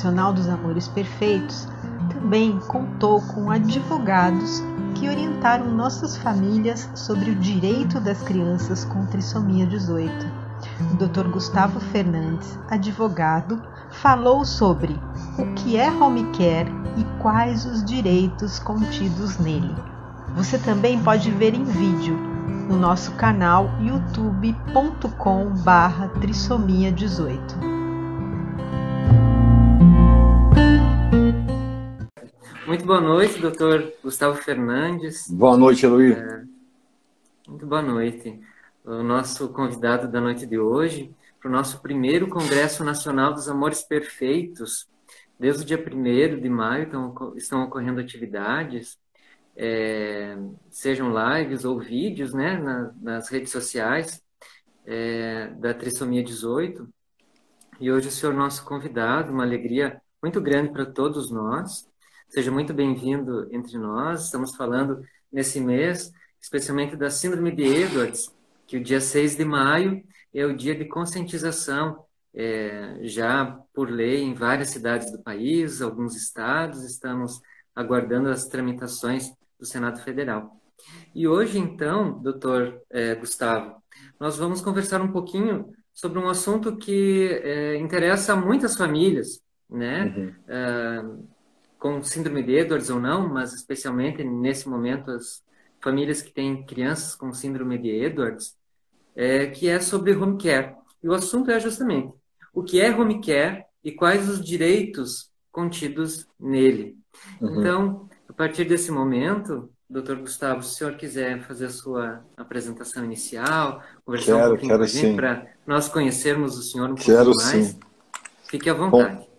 Nacional dos Amores Perfeitos também contou com advogados que orientaram nossas famílias sobre o direito das crianças com trissomia 18. O Dr. Gustavo Fernandes, advogado, falou sobre o que é home care e quais os direitos contidos nele. Você também pode ver em vídeo no nosso canal youtube.com/trissomia18. Muito boa noite, doutor Gustavo Fernandes. Boa noite, Luiz. É, muito boa noite. O nosso convidado da noite de hoje para o nosso primeiro Congresso Nacional dos Amores Perfeitos. Desde o dia 1 de maio estão, estão ocorrendo atividades, é, sejam lives ou vídeos né, na, nas redes sociais é, da Trissomia 18. E hoje o senhor nosso convidado, uma alegria muito grande para todos nós. Seja muito bem-vindo entre nós. Estamos falando nesse mês, especialmente da Síndrome de Edwards, que o dia 6 de maio é o dia de conscientização, é, já por lei em várias cidades do país, alguns estados, estamos aguardando as tramitações do Senado Federal. E hoje, então, doutor é, Gustavo, nós vamos conversar um pouquinho sobre um assunto que é, interessa a muitas famílias, né? Uhum. Com síndrome de Edwards ou não, mas especialmente nesse momento as famílias que têm crianças com síndrome de Edwards, é, que é sobre home care. E o assunto é justamente o que é home care e quais os direitos contidos nele. Uhum. Então, a partir desse momento, doutor Gustavo, se o senhor quiser fazer a sua apresentação inicial, conversar quero, um pouquinho com a gente para nós conhecermos o senhor um pouquinho mais, sim. fique à vontade. Bom,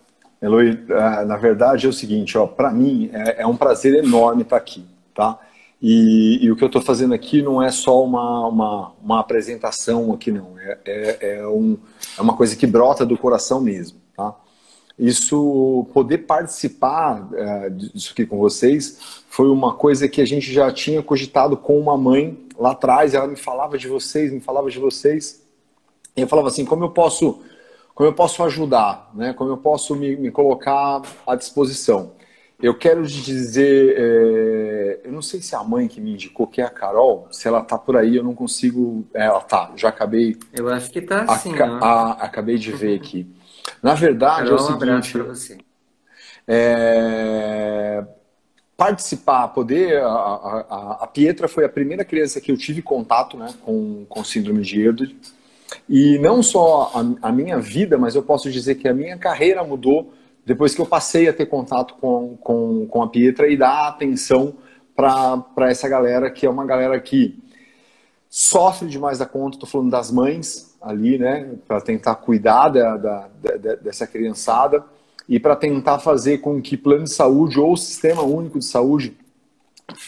Eloy, ah, na verdade é o seguinte, ó, para mim é, é, um prazer enorme estar aqui, tá? E, e o que eu estou fazendo aqui não é só uma, uma, uma apresentação aqui, não. É, é, é, um, é uma coisa que brota do coração mesmo, tá? Isso, poder participar é, disso aqui com vocês foi uma coisa que a gente já tinha cogitado com uma mãe lá atrás. Ela me falava de vocês, me falava de vocês. E eu falava assim, como eu posso como eu posso ajudar, né? como eu posso me, me colocar à disposição. Eu quero dizer, é, eu não sei se é a mãe que me indicou, que é a Carol, se ela tá por aí, eu não consigo. É, ela tá, já acabei. Eu acho que tá sim. A, acabei de ver aqui. Na verdade, Carol, é o seguinte. Um você. É, participar, poder. A, a, a, Pietra foi a primeira criança que eu tive contato né, com, com síndrome de Edwards. E não só a, a, minha vida, mas eu posso dizer que a minha carreira mudou depois que eu passei a ter contato com, com, com a Pietra e dar atenção para essa galera, que é uma galera que sofre demais da conta. Estou falando das mães ali, né, para tentar cuidar da, da, da, dessa criançada e para tentar fazer com que plano de saúde ou sistema único de saúde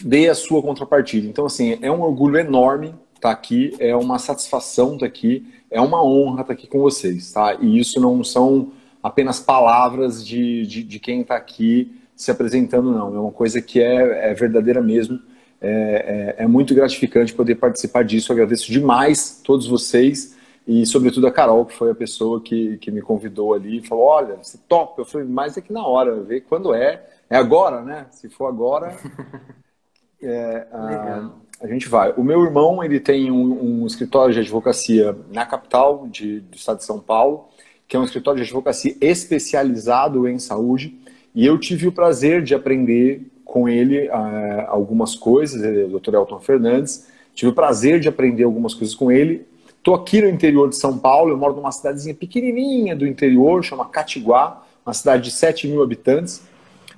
dê a sua contrapartida. Então, assim, é um orgulho enorme estar tá aqui, é uma satisfação estar tá aqui é uma honra estar aqui com vocês, tá? E isso não são apenas palavras de, de, de quem está aqui se apresentando, não. É uma coisa que é, é verdadeira mesmo. É, é, é, muito gratificante poder participar disso. Eu agradeço demais todos vocês e, sobretudo, a Carol, que foi a pessoa que, que me convidou ali e falou: Olha, você topa. Eu falei: Mais é que na hora, ver quando é. É agora, né? Se for agora. É, Legal a gente vai. O meu irmão ele tem um, um escritório de advocacia na capital de, do estado de São Paulo, que é um escritório de advocacia especializado em saúde, e eu tive o prazer de aprender com ele uh, algumas coisas, é o Dr. Elton Fernandes, tive o prazer de aprender algumas coisas com ele. Estou aqui no interior de São Paulo, eu moro numa cidadezinha pequenininha do interior, chama Catiguá, uma cidade de 7 mil habitantes,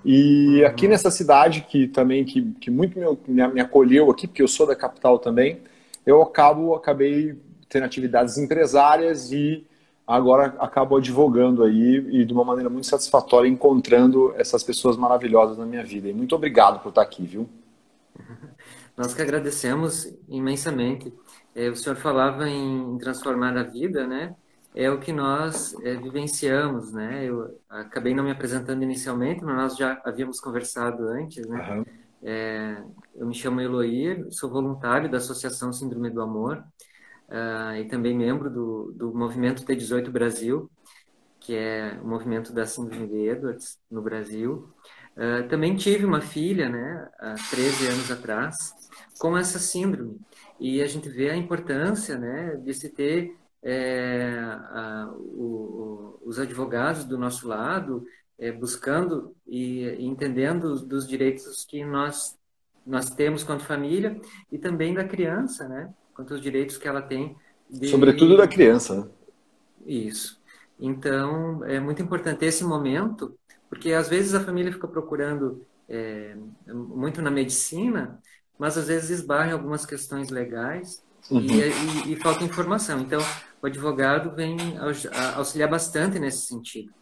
e aqui uhum. nessa cidade, que também que, que muito me, me acolheu aqui, porque eu sou da capital também, eu acabo, acabei tendo atividades empresárias e agora acabo advogando aí e de uma maneira muito satisfatória encontrando essas pessoas maravilhosas na minha vida. E muito obrigado por estar aqui, viu? Nós que agradecemos imensamente. É, o senhor falava em transformar a vida, né? É o que nós é, vivenciamos, né? Eu acabei não me apresentando inicialmente, mas nós já havíamos conversado antes, né? Uhum. É, eu me chamo Eloir, sou voluntário da Associação Síndrome do Amor uh, e também membro do, do Movimento T18 Brasil, que é o movimento da síndrome de Edwards no Brasil. Uh, também tive uma filha, né, há 13 anos atrás, com essa síndrome. E a gente vê a importância, né, de se ter é, a, o, os advogados do nosso lado é, buscando e, e entendendo dos direitos que nós nós temos quanto família e também da criança, né? Quanto os direitos que ela tem. De... Sobretudo da criança, né? Isso. Então, é muito importante esse momento, porque às vezes a família fica procurando é, muito na medicina, mas às vezes esbarra em algumas questões legais uhum. e, e, e, falta informação. Então, o advogado vem auxiliar bastante nesse sentido.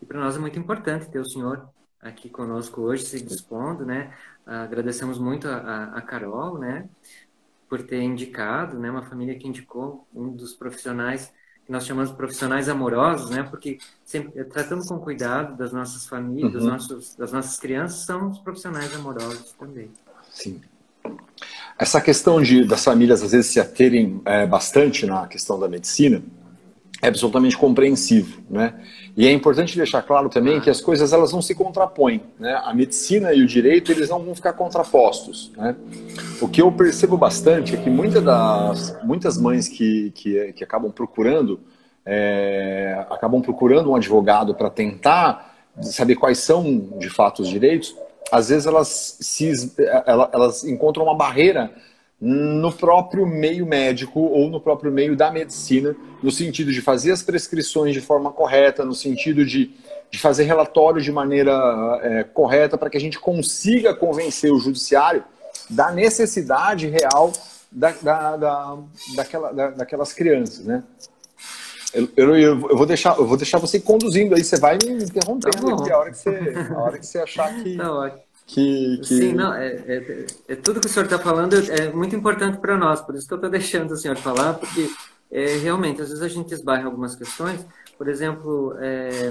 E para nós é muito importante ter o senhor aqui conosco hoje, se dispondo, né? Agradecemos muito a, a, Carol, né? Por ter indicado, né? Uma família que indicou um dos profissionais que nós chamamos de profissionais amorosos, né? Porque sempre tratando com cuidado das nossas famílias, uhum. dos nossos, das nossas crianças, são os profissionais amorosos também. Sim. Essa questão de das famílias às vezes se aterem é, bastante na questão da medicina é absolutamente compreensível, né? E é importante deixar claro também que as coisas elas não se contrapõem, né? A medicina e o direito eles não vão ficar contrapostos, né? O que eu percebo bastante é que muitas das muitas mães que, que, que acabam procurando é, acabam procurando um advogado para tentar saber quais são de fato os direitos, às vezes elas se elas encontram uma barreira no próprio meio médico ou no próprio meio da medicina, no sentido de fazer as prescrições de forma correta, no sentido de, de fazer relatórios de maneira é, correta, para que a gente consiga convencer o judiciário da necessidade real da, da, da, daquela, da, daquelas crianças, né? Eu, eu, eu, vou deixar, eu vou deixar você conduzindo aí, você vai me interrompendo tá a hora que você, a hora que você achar que. Tá ótimo que, que... Sim, não, é, é, é, tudo que o senhor está falando é muito importante para nós, por isso que eu estou deixando o senhor falar, porque é, realmente, às vezes a gente esbarra em algumas questões, por exemplo, é,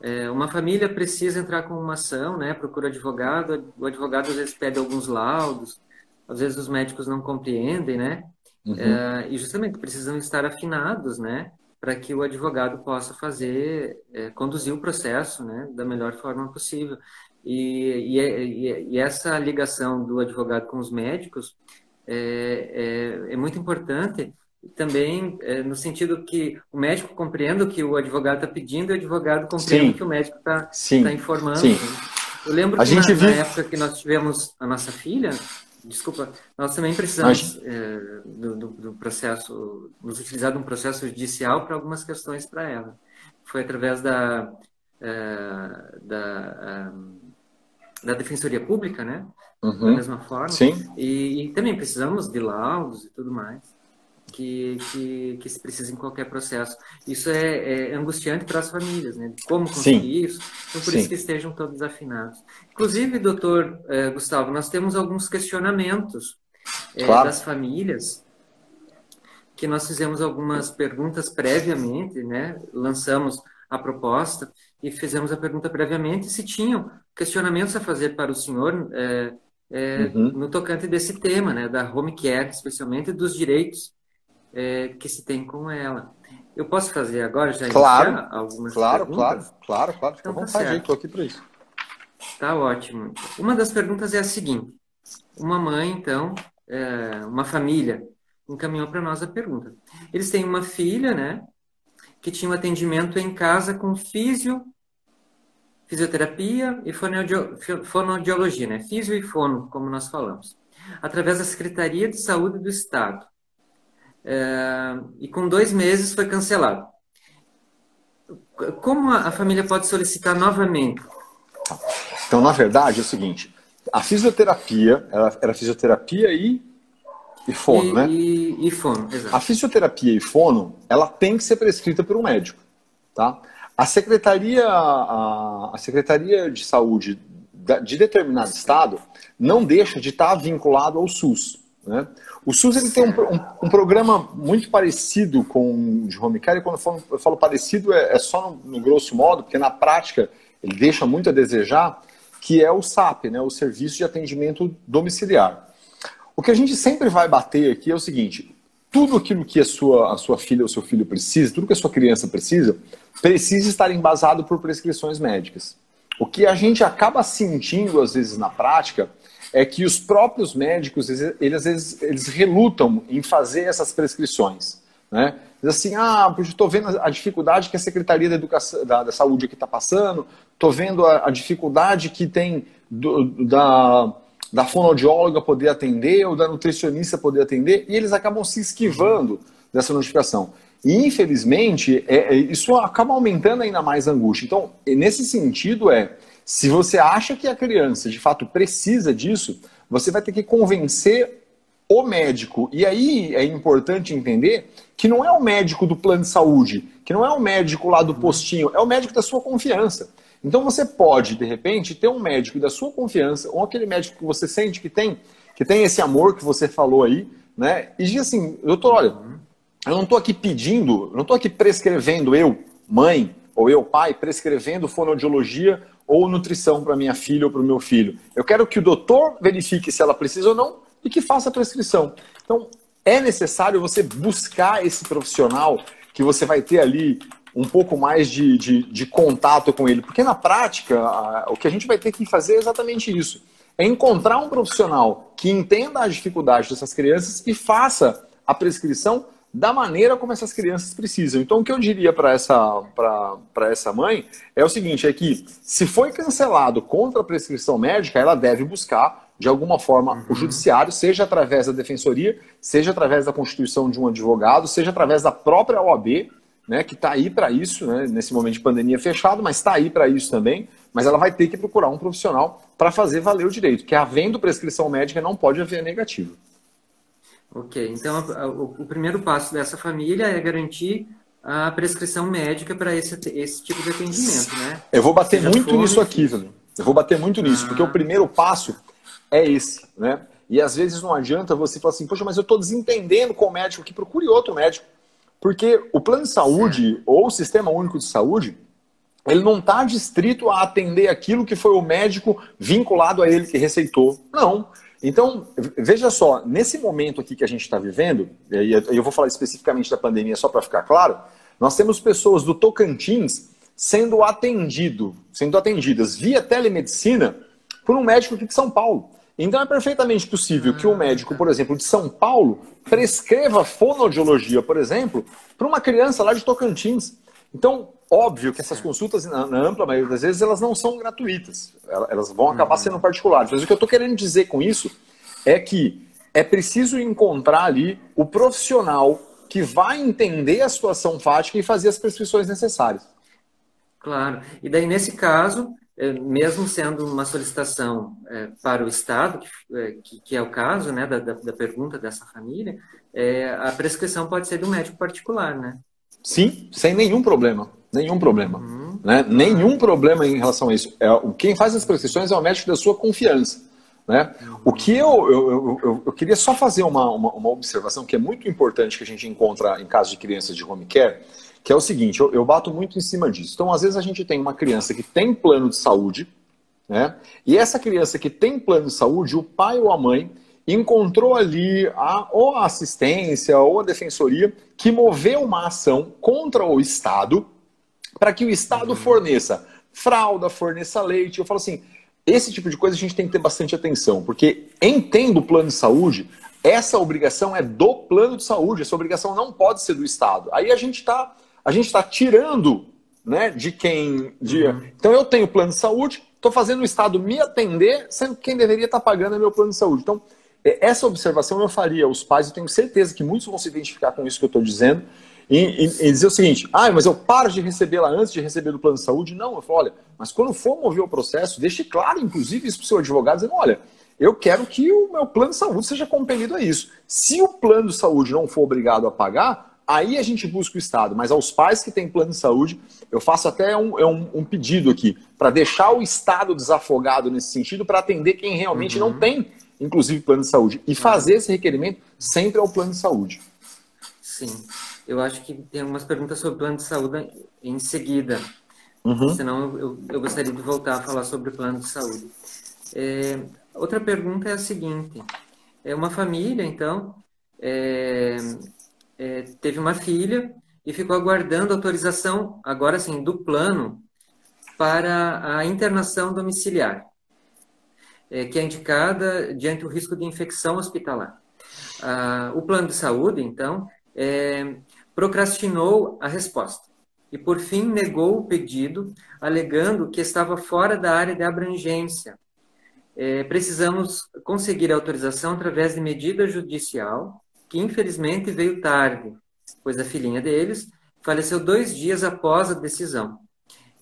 é, uma família precisa entrar com uma ação, né, procura advogado, o advogado às vezes pede alguns laudos, às vezes os médicos não compreendem, né, uhum. É, e justamente precisam estar afinados, né, para que o advogado possa fazer, conduzir o processo, né, da melhor forma possível. E, e, e, essa ligação do advogado com os médicos é, é, é muito importante também é, no sentido que o médico compreenda o que o advogado está pedindo e o advogado compreenda o que o médico está tá informando. Sim. Eu lembro a que gente na, viu... na, época que nós tivemos a nossa filha, desculpa, nós também precisamos é, do, do, do, processo, nos utilizar de um processo judicial para algumas questões para ela. Foi através da, é, da da Defensoria Pública, né? Uhum. Da mesma forma. Sim. E, e, também precisamos de laudos e tudo mais que, que, que se precisa em qualquer processo. Isso é, é angustiante para as famílias, né? Como conseguir Sim. isso. Então, por Sim. isso que estejam todos afinados. Inclusive, doutor eh, Gustavo, nós temos alguns questionamentos eh, claro. das famílias que nós fizemos algumas perguntas previamente, né? Lançamos a proposta e fizemos a pergunta previamente se tinham questionamentos a fazer para o senhor é, é, uhum. no tocante desse tema, né, da home care, especialmente dos direitos é, que se tem com ela. Eu posso fazer agora já claro, algumas claro, perguntas? Claro, claro, claro. Fica então, à tá vontade, estou aqui para isso. Tá ótimo. Uma das perguntas é a seguinte. Uma mãe, então, é, uma família, encaminhou para nós a pergunta. Eles têm uma filha, né, que tinha um atendimento em casa com físio, fisioterapia e fonoaudiologia, né? Físio e fono, como nós falamos, através da Secretaria de Saúde do Estado. É, e com dois meses foi cancelado. Como a família pode solicitar novamente? Então, na verdade, é o seguinte: a fisioterapia, ela era fisioterapia e e fono, e, né? E, e fono, exato. A fisioterapia e fono, ela tem que ser prescrita por um médico, tá? A Secretaria, a, a Secretaria de Saúde de determinado estado não deixa de estar vinculado ao SUS, né? O SUS ele tem um, um, um, programa muito parecido com o de home care, e quando eu falo, eu falo parecido é, é só no, no, grosso modo, porque na prática ele deixa muito a desejar, que é o SAP, né, o Serviço de Atendimento Domiciliar. O que a gente sempre vai bater aqui é o seguinte: tudo aquilo que a sua, a sua filha ou seu filho precisa, tudo que a sua criança precisa, precisa estar embasado por prescrições médicas. O que a gente acaba sentindo, às vezes, na prática, é que os próprios médicos, eles, às vezes, eles relutam em fazer essas prescrições. Né? Diz assim, ah, estou vendo a dificuldade que a Secretaria da, Educação, da, da Saúde aqui está passando, estou vendo a, a, dificuldade que tem do, da, da fonoaudióloga poder atender ou da nutricionista poder atender, e eles acabam se esquivando dessa notificação. E, infelizmente, é, é, isso acaba aumentando ainda mais a angústia. Então, nesse sentido, é se você acha que a criança de fato precisa disso, você vai ter que convencer o médico. E aí é importante entender que não é o médico do plano de saúde, que não é o médico lá do postinho, é o médico da sua confiança. Então você pode, de repente, ter um médico da sua confiança, ou aquele médico que você sente que tem, que tem esse amor que você falou aí, né? E diz assim, doutor, olha, eu não estou aqui pedindo, não estou aqui prescrevendo eu, mãe, ou eu, pai, prescrevendo fonoaudiologia ou nutrição para minha filha ou para o meu filho. Eu quero que o doutor verifique se ela precisa ou não e que faça a prescrição. Então, é necessário você buscar esse profissional que você vai ter ali um pouco mais de, de, de contato com ele. Porque na prática, a, o que a gente vai ter que fazer é exatamente isso. É encontrar um profissional que entenda a dificuldade dessas crianças e faça a prescrição da maneira como essas crianças precisam. Então, o que eu diria para essa, essa mãe é o seguinte: é que se foi cancelado contra a prescrição médica, ela deve buscar, de alguma forma, uhum. o judiciário, seja através da defensoria, seja através da constituição de um advogado, seja através da própria OAB, né, que está aí para isso, né, nesse momento de pandemia fechado, mas está aí para isso também. Mas ela vai ter que procurar um profissional para fazer valer o direito, que havendo prescrição médica não pode haver negativo. Ok, então o, o primeiro passo dessa família é garantir a prescrição médica para esse, esse tipo de atendimento, né? Eu vou bater muito for... nisso aqui, velho. Eu vou bater muito nisso, ah. porque o primeiro passo é esse, né? E às vezes não adianta você falar assim, poxa, mas eu estou desentendendo com o médico, que procure outro médico. Porque o plano de saúde certo. ou o sistema único de saúde, ele não está distrito a atender aquilo que foi o médico vinculado a ele que receitou. Não. Então, veja só, nesse momento aqui que a gente está vivendo, e eu vou falar especificamente da pandemia só para ficar claro, nós temos pessoas do Tocantins sendo atendido, sendo atendidas via telemedicina por um médico aqui de São Paulo. Então é perfeitamente possível que um ah, médico, tá. por exemplo, de São Paulo, prescreva fonoaudiologia, por exemplo, para uma criança lá de Tocantins. Então, óbvio que essas consultas, na, na, ampla maioria das vezes, elas não são gratuitas. Elas vão acabar uhum. sendo particulares. Mas o que eu estou querendo dizer com isso é que é preciso encontrar ali o profissional que vai entender a situação fática e fazer as prescrições necessárias. Claro. E daí, nesse caso, é, mesmo sendo uma solicitação é, para o Estado, é, que, que, é o caso né, da, da, pergunta dessa família, é, a prescrição pode ser do médico particular, né? Sim, sem nenhum problema. Nenhum problema. Uhum. Né? Nenhum problema em relação a isso. É, quem faz as prescrições é o médico da sua confiança. Né? O que eu, eu, eu, eu, queria só fazer uma, uma, uma, observação que é muito importante que a gente encontra em caso de crianças de home care, que é o seguinte, eu, eu bato muito em cima disso. Então, às vezes, a gente tem uma criança que tem plano de saúde, né? e essa criança que tem plano de saúde, o pai ou a mãe encontrou ali a, ou a assistência ou a defensoria que moveu uma ação contra o Estado para que o Estado uhum. forneça fralda, forneça leite. Eu falo assim, esse tipo de coisa a gente tem que ter bastante atenção, porque entendo o plano de saúde, essa obrigação é do plano de saúde, essa obrigação não pode ser do Estado. Aí a gente está a gente está tirando né, de quem. De... Uhum. Então eu tenho plano de saúde, estou fazendo o Estado me atender, sendo que quem deveria estar tá pagando é meu plano de saúde. Então, essa observação eu faria aos pais, eu tenho certeza que muitos vão se identificar com isso que eu estou dizendo, e, e, e, dizer o seguinte: ah, mas eu paro de recebê-la antes de receber do plano de saúde? Não, eu falo, olha, mas quando for mover o processo, deixe claro, inclusive, isso para o seu advogado, dizendo: olha, eu quero que o meu plano de saúde seja compelido a isso. Se o plano de saúde não for obrigado a pagar, aí a gente busca o Estado. Mas aos pais que têm plano de saúde, eu faço até um, um, um pedido aqui, para deixar o Estado desafogado nesse sentido, para atender quem realmente uhum. não tem inclusive plano de saúde, e fazer esse requerimento sempre ao plano de saúde. Sim. Eu acho que tem algumas perguntas sobre plano de saúde em seguida. Uhum. Senão eu, eu gostaria de voltar a falar sobre o plano de saúde. É, outra pergunta é a seguinte: é uma família, então, é, é, teve uma filha e ficou aguardando autorização, agora sim, do plano para a internação domiciliar, que é indicada diante do risco de infecção hospitalar. Ah, o plano de saúde, então, é, procrastinou a resposta e, por fim, negou o pedido, alegando que estava fora da área de abrangência. É, precisamos conseguir autorização através de medida judicial, que infelizmente veio tarde, pois a filhinha deles faleceu dois dias após a decisão.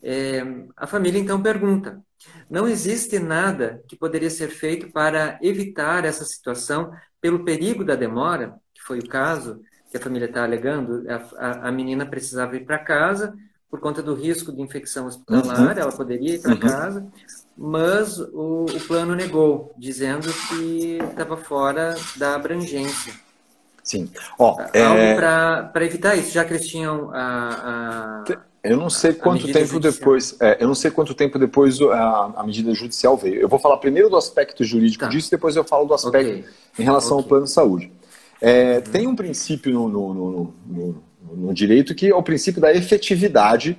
É, a família então pergunta: não existe nada que poderia ser feito para evitar essa situação pelo perigo da demora, que foi o caso que a família está alegando? A, a, a, menina precisava ir para casa por conta do risco de infecção hospitalar, uhum. ela poderia ir para uhum. casa, mas o, o, plano negou, dizendo que estava fora da abrangência. Sim. Ó, Algo é... para evitar isso, já que eles tinham a, a eu não sei quanto tempo judicial. depois. É, eu não sei quanto tempo depois a, a, medida judicial veio. Eu vou falar primeiro do aspecto jurídico tá. disso, depois eu falo do aspecto okay. em relação okay. ao plano de saúde. É, uhum. Tem um princípio no, no, no, no, direito que é o princípio da efetividade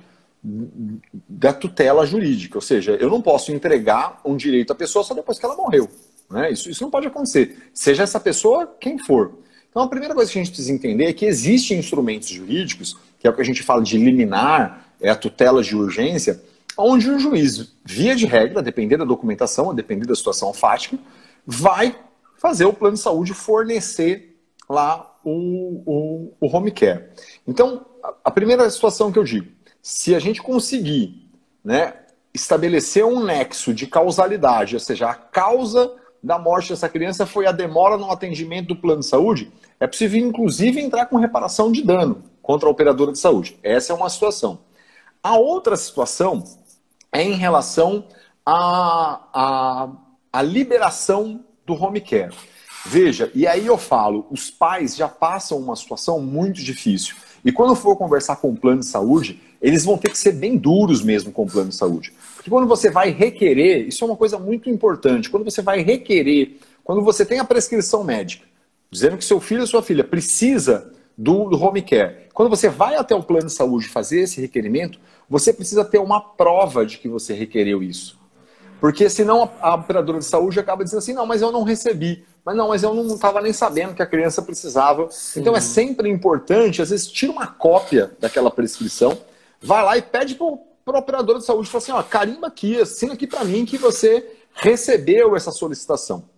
da tutela jurídica. Ou seja, eu não posso entregar um direito à pessoa só depois que ela morreu. Né? Isso, isso não pode acontecer. Seja essa pessoa quem for. Então, a primeira coisa que a gente precisa entender é que existem instrumentos jurídicos, que é o que a gente fala de liminar, é a tutela de urgência, onde o juiz, via de regra, dependendo da documentação, a depender da situação fática, vai fazer o plano de saúde fornecer lá o, o, o home care. Então, a primeira situação que eu digo, se a gente conseguir né, estabelecer um nexo de causalidade, ou seja, a causa da morte dessa criança foi a demora no atendimento do plano de saúde, é possível, inclusive, entrar com reparação de dano contra a operadora de saúde. Essa é uma situação. A outra situação é em relação à a, a, liberação do home care. Veja, e aí eu falo, os pais já passam uma situação muito difícil. E quando for conversar com o plano de saúde, eles vão ter que ser bem duros mesmo com o plano de saúde. Porque quando você vai requerer, isso é uma coisa muito importante, quando você vai requerer, quando você tem a prescrição médica, dizendo que seu filho ou sua filha precisa do, do home care. Quando você vai até o plano de saúde fazer esse requerimento, você precisa ter uma prova de que você requereu isso. Porque senão a, a operadora de saúde acaba dizendo assim, não, mas eu não recebi. Mas não, mas eu não estava nem sabendo que a criança precisava. Sim. Então é sempre importante, às vezes, tira uma cópia daquela prescrição, vai lá e pede para o operador de saúde, fala assim, ó, carimba aqui, assina aqui para mim que você recebeu essa solicitação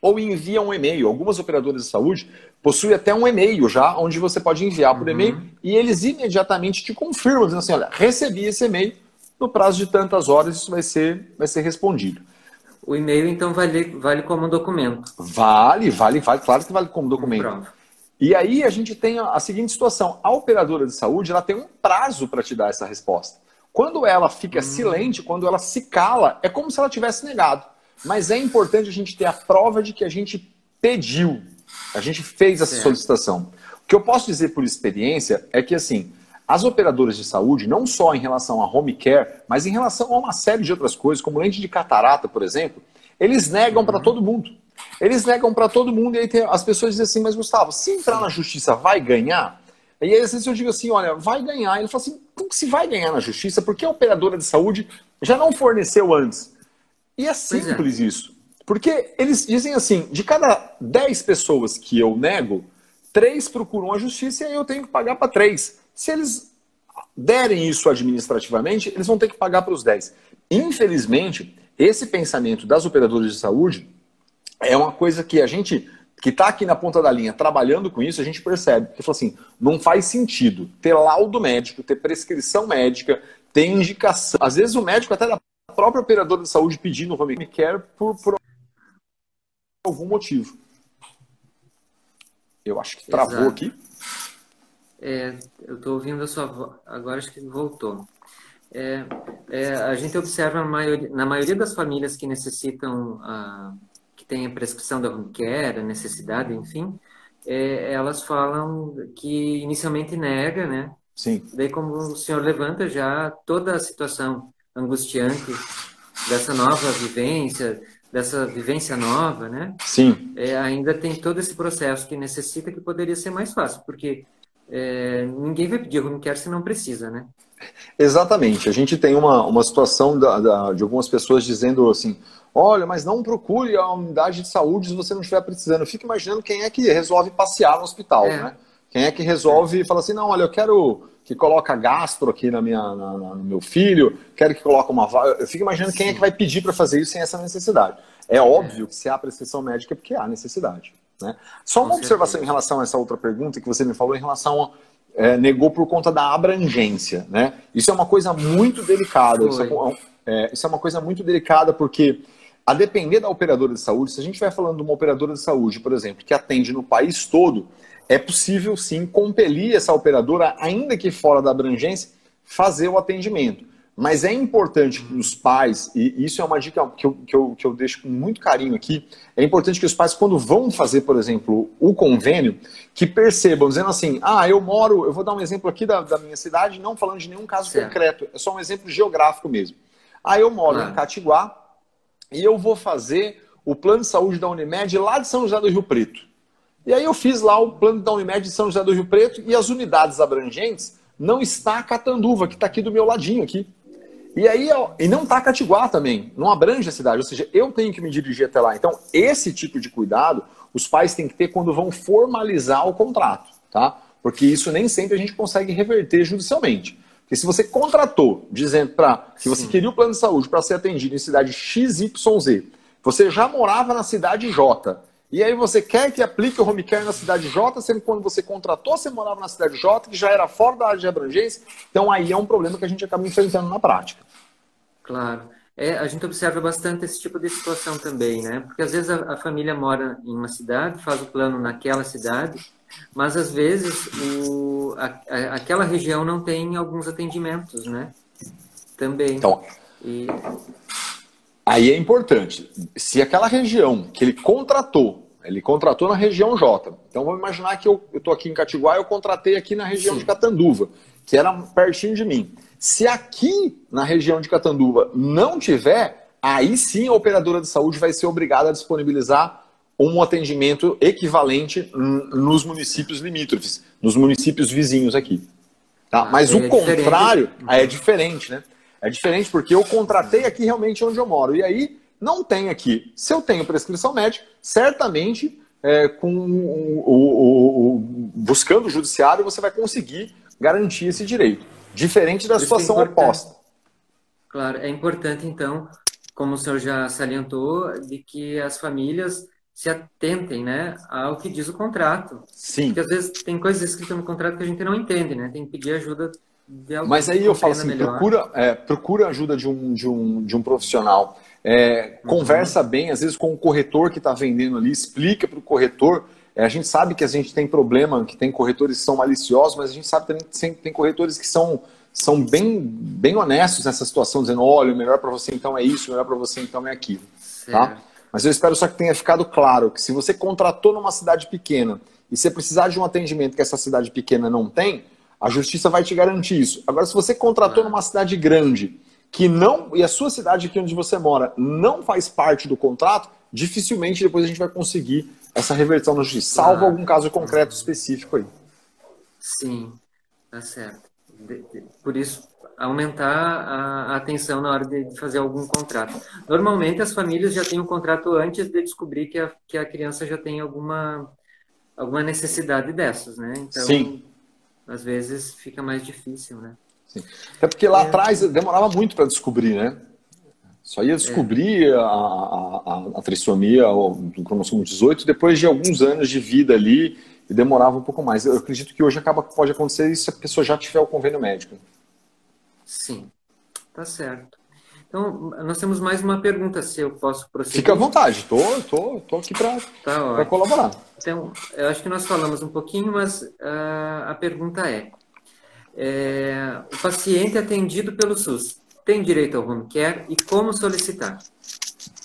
ou envia um e-mail. Algumas operadoras de saúde possuem até um e-mail já, onde você pode enviar por uhum. e-mail e eles imediatamente te confirmam, dizendo assim, olha, recebi esse e-mail, no prazo de tantas horas isso vai ser, vai ser respondido. O e-mail, então, vale, vale como documento? Vale, vale, vale, claro que vale como documento. Pronto. E aí a gente tem a, seguinte situação, a operadora de saúde ela tem um prazo para te dar essa resposta. Quando ela fica hum. silente, quando ela se cala, é como se ela tivesse negado. Mas é importante a gente ter a prova de que a gente pediu, a gente fez essa certo. solicitação. O que eu posso dizer por experiência é que, assim, as operadoras de saúde, não só em relação a home care, mas em relação a uma série de outras coisas, como lente de catarata, por exemplo, eles negam uhum. para todo mundo. Eles negam para todo mundo e aí tem, as pessoas dizem assim, mas Gustavo, se entrar na justiça vai ganhar? E aí às vezes eu digo assim, olha, vai ganhar. Ele fala assim, se vai ganhar na justiça, porque a operadora de saúde já não forneceu antes. E é, é simples é. isso. Porque eles dizem assim: de cada 10 pessoas que eu nego, três procuram a justiça e eu tenho que pagar para três. Se eles derem isso administrativamente, eles vão ter que pagar para os 10. Infelizmente, esse pensamento das operadoras de saúde é uma coisa que a gente que está aqui na ponta da linha trabalhando com isso, a gente percebe que assim, não faz sentido ter laudo médico, ter prescrição médica, ter indicação. Às vezes o médico até dá própria operadora de saúde pedindo o home care por, por algum motivo. Eu acho que travou Exato. aqui. É, eu estou ouvindo a sua voz, agora acho que voltou. É, é, a gente observa na maioria, na maioria, das famílias que necessitam, ah, que tem a prescrição da home care, a necessidade, enfim, é, elas falam que inicialmente nega, né? Sim. Daí, como o senhor levanta já toda a situação angustiante dessa nova vivência, dessa vivência nova, né? Sim. É, ainda tem todo esse processo que necessita que poderia ser mais fácil, porque é, ninguém vai pedir home care se não precisa, né? Exatamente. A gente tem uma, uma situação da, da, de algumas pessoas dizendo assim: olha, mas não procure a unidade de saúde se você não estiver precisando. Eu fico imaginando quem é que resolve passear no hospital, é. né? Quem é que resolve e fala assim: não, olha, eu quero que coloca gastro aqui na minha, na, na, no meu filho, quero que coloque uma. Eu fico imaginando quem é que vai pedir para fazer isso sem essa necessidade. É óbvio que se há prescrição médica é porque há necessidade. Né? Só uma observação em relação a essa outra pergunta que você me falou em relação a é, negou por conta da abrangência. Né? Isso é uma coisa muito delicada. Isso é, é, isso é uma coisa muito delicada porque, a depender da operadora de saúde, se a gente estiver falando de uma operadora de saúde, por exemplo, que atende no país todo, é possível sim compelir essa operadora, ainda que fora da abrangência, fazer o atendimento. Mas é importante que os pais, e isso é uma dica que eu, que, eu, que eu deixo com muito carinho aqui, é importante que os pais, quando vão fazer, por exemplo, o convênio, que percebam, dizendo assim, ah, eu moro, eu vou dar um exemplo aqui da, da minha cidade, não falando de nenhum caso certo. concreto, é só um exemplo geográfico mesmo. Ah, eu moro ah. em Catiguá e eu vou fazer o plano de saúde da Unimed lá de São José do Rio Preto. E aí eu fiz lá o plano da Unimed de São José do Rio Preto e as unidades abrangentes não está a Catanduva, que está aqui do meu ladinho aqui. E aí, e não está Catiguá também, não abrange a cidade, ou seja, eu tenho que me dirigir até lá. Então, esse tipo de cuidado os pais têm que ter quando vão formalizar o contrato, tá? Porque isso nem sempre a gente consegue reverter judicialmente. Porque se você contratou dizendo para que você Sim. queria o plano de saúde para ser atendido em cidade XYZ, você já morava na cidade J, e aí você quer que aplique o home care na cidade J, sendo que quando você contratou, você morava na cidade J, que já era fora da área de abrangência. Então aí é um problema que a gente acaba enfrentando na prática. Claro. É, a gente observa bastante esse tipo de situação também, né? Porque às vezes a, a família mora em uma cidade, faz o plano naquela cidade, mas às vezes o, a, a, aquela região não tem alguns atendimentos, né? Também. Então, e... Aí é importante, se aquela região que ele contratou, ele contratou na região J. Então vamos imaginar que eu estou aqui em Catiguá e eu contratei aqui na região Sim. de Catanduva, que era pertinho de mim. Se aqui na região de Catanduva não tiver, aí sim a operadora de saúde vai ser obrigada a disponibilizar um atendimento equivalente nos municípios limítrofes, nos municípios vizinhos aqui. Tá? Ah, Mas é o contrário aí é diferente, né? É diferente porque eu contratei aqui realmente onde eu moro. E aí não tem aqui. Se eu tenho prescrição médica, certamente é, com o, o, o, buscando o judiciário você vai conseguir garantir esse direito. Diferente da Isso é situação é oposta. Claro, é importante então, como o senhor já salientou, de que as famílias se atentem, né, ao que diz o contrato. Sim. Porque às vezes tem coisas escritas no contrato que a gente não entende, né? Tem que pedir ajuda mas aí eu falo assim, procura, é, procura ajuda de um, de um, de um profissional. É, uhum. Conversa bem, às vezes, com o corretor que está vendendo ali, explica para o corretor. É, a gente sabe que a gente tem problema, que tem corretores que são maliciosos, mas a gente sabe também que tem, tem corretores que são, são bem, bem honestos nessa situação, dizendo, olha, o melhor para você então é isso, o melhor para você então é aquilo. Tá? Mas eu espero só que tenha ficado claro que se você contratou numa cidade pequena e você precisar de um atendimento que essa cidade pequena não tem, a justiça vai te garantir isso. Agora, se você contratou numa cidade grande que não e a sua cidade aqui onde você mora não faz parte do contrato, dificilmente depois a gente vai conseguir essa reversão na justiça, salvo algum caso concreto específico aí. Sim, tá certo. Por isso, aumentar a atenção na hora de fazer algum contrato. Normalmente as famílias já têm um contrato antes de descobrir que a, que a criança já tem alguma, alguma necessidade dessas, né? Então, Sim às vezes fica mais difícil, né? Sim. Até porque lá é. atrás demorava muito para descobrir, né? Só ia descobrir é. a, a, a, trissomia do cromossomo 18 depois de alguns anos de vida ali e demorava um pouco mais. Eu acredito que hoje acaba, pode acontecer se a pessoa já tiver o convênio médico. Sim, tá certo. Então, nós temos mais uma pergunta, se eu posso prosseguir. Fica à vontade, tô, tô, tô aqui para tá colaborar. Então, eu acho que nós falamos um pouquinho, mas uh, a pergunta é, é, o paciente atendido pelo SUS tem direito ao home care e como solicitar?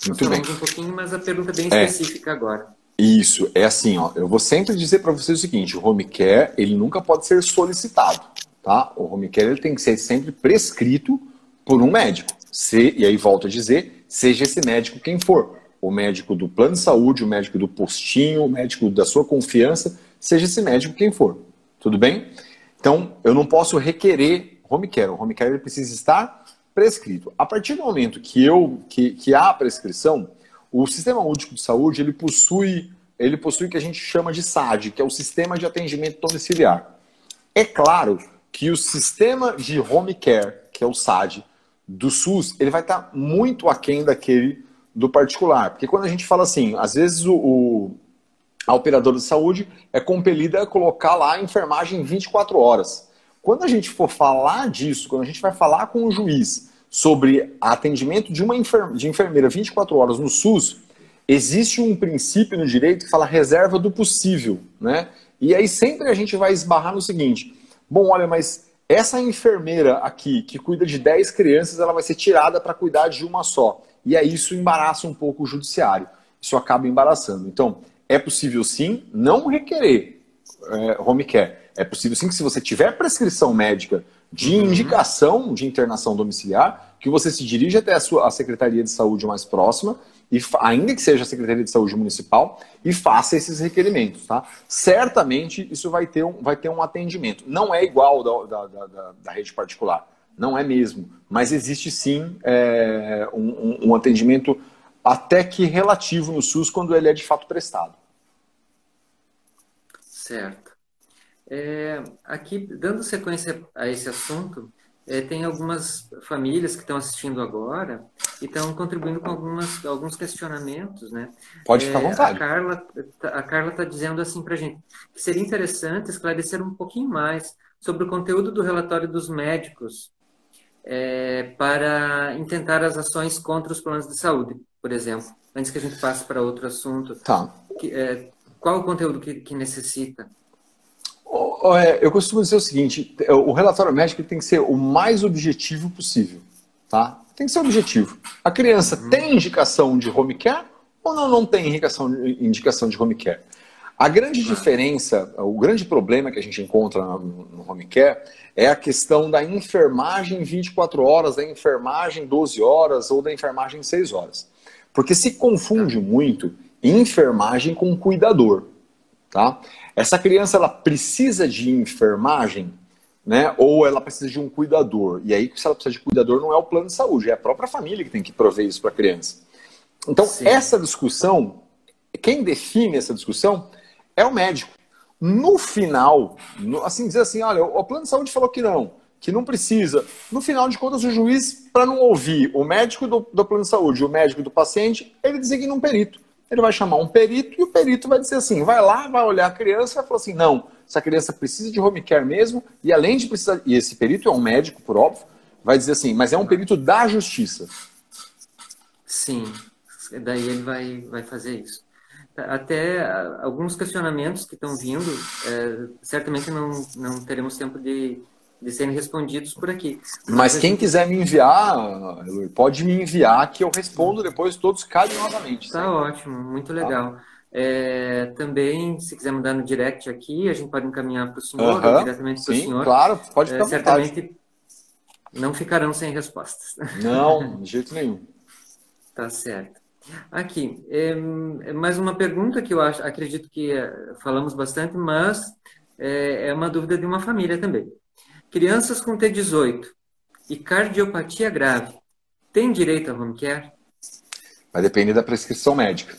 Muito nós falamos bem. um pouquinho, mas a pergunta é bem é. específica é. agora. Isso, é assim, ó, eu vou sempre dizer para vocês o seguinte, o home care, ele nunca pode ser solicitado, tá? O home care ele tem que ser sempre prescrito por um médico. Se, e aí volto a dizer, seja esse médico quem for. o médico do plano de saúde, o médico do postinho, o médico da sua confiança, seja esse médico quem for. Tudo bem? Então, eu não posso requerer home care. O home care precisa estar prescrito. A partir do momento que eu que, que há a prescrição, o Sistema Único de Saúde ele possui ele possui o que a gente chama de SAD, que é o Sistema de Atendimento Domiciliar. É claro que o sistema de home care, que é o SAD, do SUS, ele vai estar muito aquém daquele do particular. Porque quando a gente fala assim, às vezes o, o a operadora de saúde é compelida a colocar lá a enfermagem 24 horas. Quando a gente for falar disso, quando a gente vai falar com o juiz sobre atendimento de uma enfer de enfermeira 24 horas no SUS, existe um princípio no direito que fala reserva do possível, né? E aí sempre a gente vai esbarrar no seguinte: bom, olha, mas essa enfermeira aqui que cuida de 10 crianças, ela vai ser tirada para cuidar de uma só. E aí isso embaraça um pouco o judiciário. Isso acaba embaraçando. Então, é possível sim não requerer é, home care. É possível sim que se você tiver prescrição médica de uhum. indicação de internação domiciliar, que você se dirija até a sua a Secretaria de Saúde mais próxima e ainda que seja a Secretaria de Saúde Municipal, e faça esses requerimentos. Tá? Certamente isso vai ter um, vai ter um atendimento. Não é igual da, da, da, da rede particular, não é mesmo, mas existe sim é, um, um atendimento até que relativo no SUS quando ele é de fato prestado. Certo. É, aqui, dando sequência a esse assunto, é, tem algumas famílias que estão assistindo agora e estão contribuindo com algumas, alguns questionamentos, né? Pode ficar à é, vontade. A Carla a Carla está dizendo assim para a gente que seria interessante esclarecer um pouquinho mais sobre o conteúdo do relatório dos médicos é, para intentar as ações contra os planos de saúde, por exemplo. Antes que a gente passe para outro assunto. Tá. Que, é, qual o conteúdo que, que necessita? Eu costumo dizer o seguinte: o relatório médico tem que ser o mais objetivo possível. Tá? Tem que ser objetivo. A criança uhum. tem indicação de home care ou não, não tem indicação, indicação de home care? A grande uhum. diferença, o grande problema que a gente encontra no home care é a questão da enfermagem 24 horas, da enfermagem 12 horas ou da enfermagem 6 horas. Porque se confunde muito enfermagem com cuidador. Tá? Essa criança ela precisa de enfermagem, né? Ou ela precisa de um cuidador. E aí, se ela precisa de cuidador, não é o plano de saúde, é a própria família que tem que prover isso para a criança. Então, Sim. essa discussão, quem define essa discussão é o médico. No final, no, assim, dizer assim, olha, o plano de saúde falou que não, que não precisa. No final de contas, o juiz, para não ouvir o médico do, do plano de saúde, o médico do paciente, ele designa um perito. Ele vai chamar um perito e o perito vai dizer assim: vai lá, vai olhar a criança e vai falar assim: não, essa criança precisa de home care mesmo, e além de precisar. E esse perito é um médico, por óbvio, vai dizer assim: mas é um perito da justiça. Sim, daí ele vai, vai fazer isso. Até alguns questionamentos que estão vindo, é, certamente não, não teremos tempo de, de serem respondidos por aqui. Mas, quem quiser me enviar, pode me enviar que eu respondo depois todos carinhosamente. Tá ótimo, muito tá. legal. Tá. É, também, se quiser mandar no direct aqui, a gente pode encaminhar para o senhor, uhum, diretamente para o senhor. Claro, pode ficar é, Certamente não ficarão sem respostas. Não, de jeito nenhum. Tá certo. Aqui, é, mais uma pergunta que eu acho, acredito que é, falamos bastante, mas é, é uma dúvida de uma família também. Crianças com T18 e cardiopatia grave têm direito a home care? Vai depender da prescrição médica.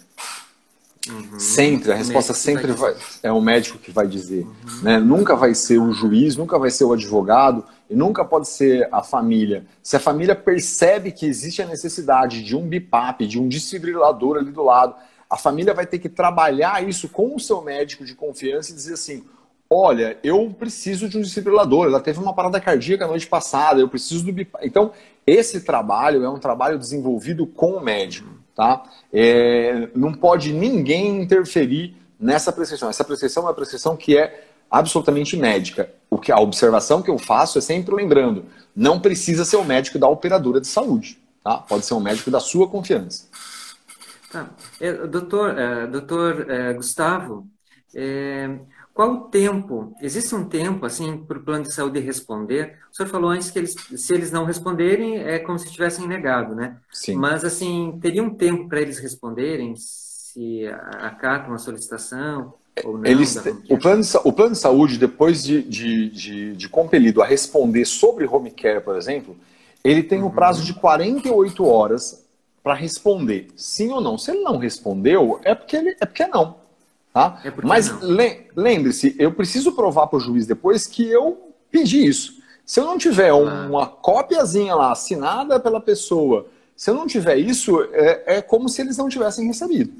Uhum. Sempre, a resposta sempre vai, vai, é o médico que vai dizer. Uhum. Né? Nunca vai ser o juiz, nunca vai ser o advogado e nunca pode ser a família. Se a família percebe que existe a necessidade de um BIPAP, de um desfibrilador ali do lado, a família vai ter que trabalhar isso com o seu médico de confiança e dizer assim: olha, eu preciso de um desfibrilador, ela teve uma parada cardíaca noite passada, eu preciso do BIP. Então, esse trabalho é um trabalho desenvolvido com o médico, tá? É, não pode ninguém interferir nessa prescrição. Essa prescrição é uma prescrição que é absolutamente médica. O que a observação que eu faço é sempre lembrando, não precisa ser o médico da operadora de saúde, tá? Pode ser um médico da sua confiança. Tá. É, doutor, é, doutor é, Gustavo, É, qual o tempo? Existe um tempo, assim, para o plano de saúde responder? O senhor falou antes que eles, se eles não responderem, é como se tivessem negado, né? Sim. Mas, assim, teria um tempo para eles responderem, se acatam a solicitação ou não? Eles, o, plano de, o plano de saúde, depois de, de, de, de compelido a responder sobre home care, por exemplo, ele tem um prazo de 48 horas para responder, sim ou não. Se ele não respondeu, é porque, ele, é porque não. Tá? É Mas lembre-se, eu preciso provar para o juiz depois que eu pedi isso. Se eu não tiver uma cópiazinha lá assinada pela pessoa, se eu não tiver isso, é, é como se eles não tivessem recebido.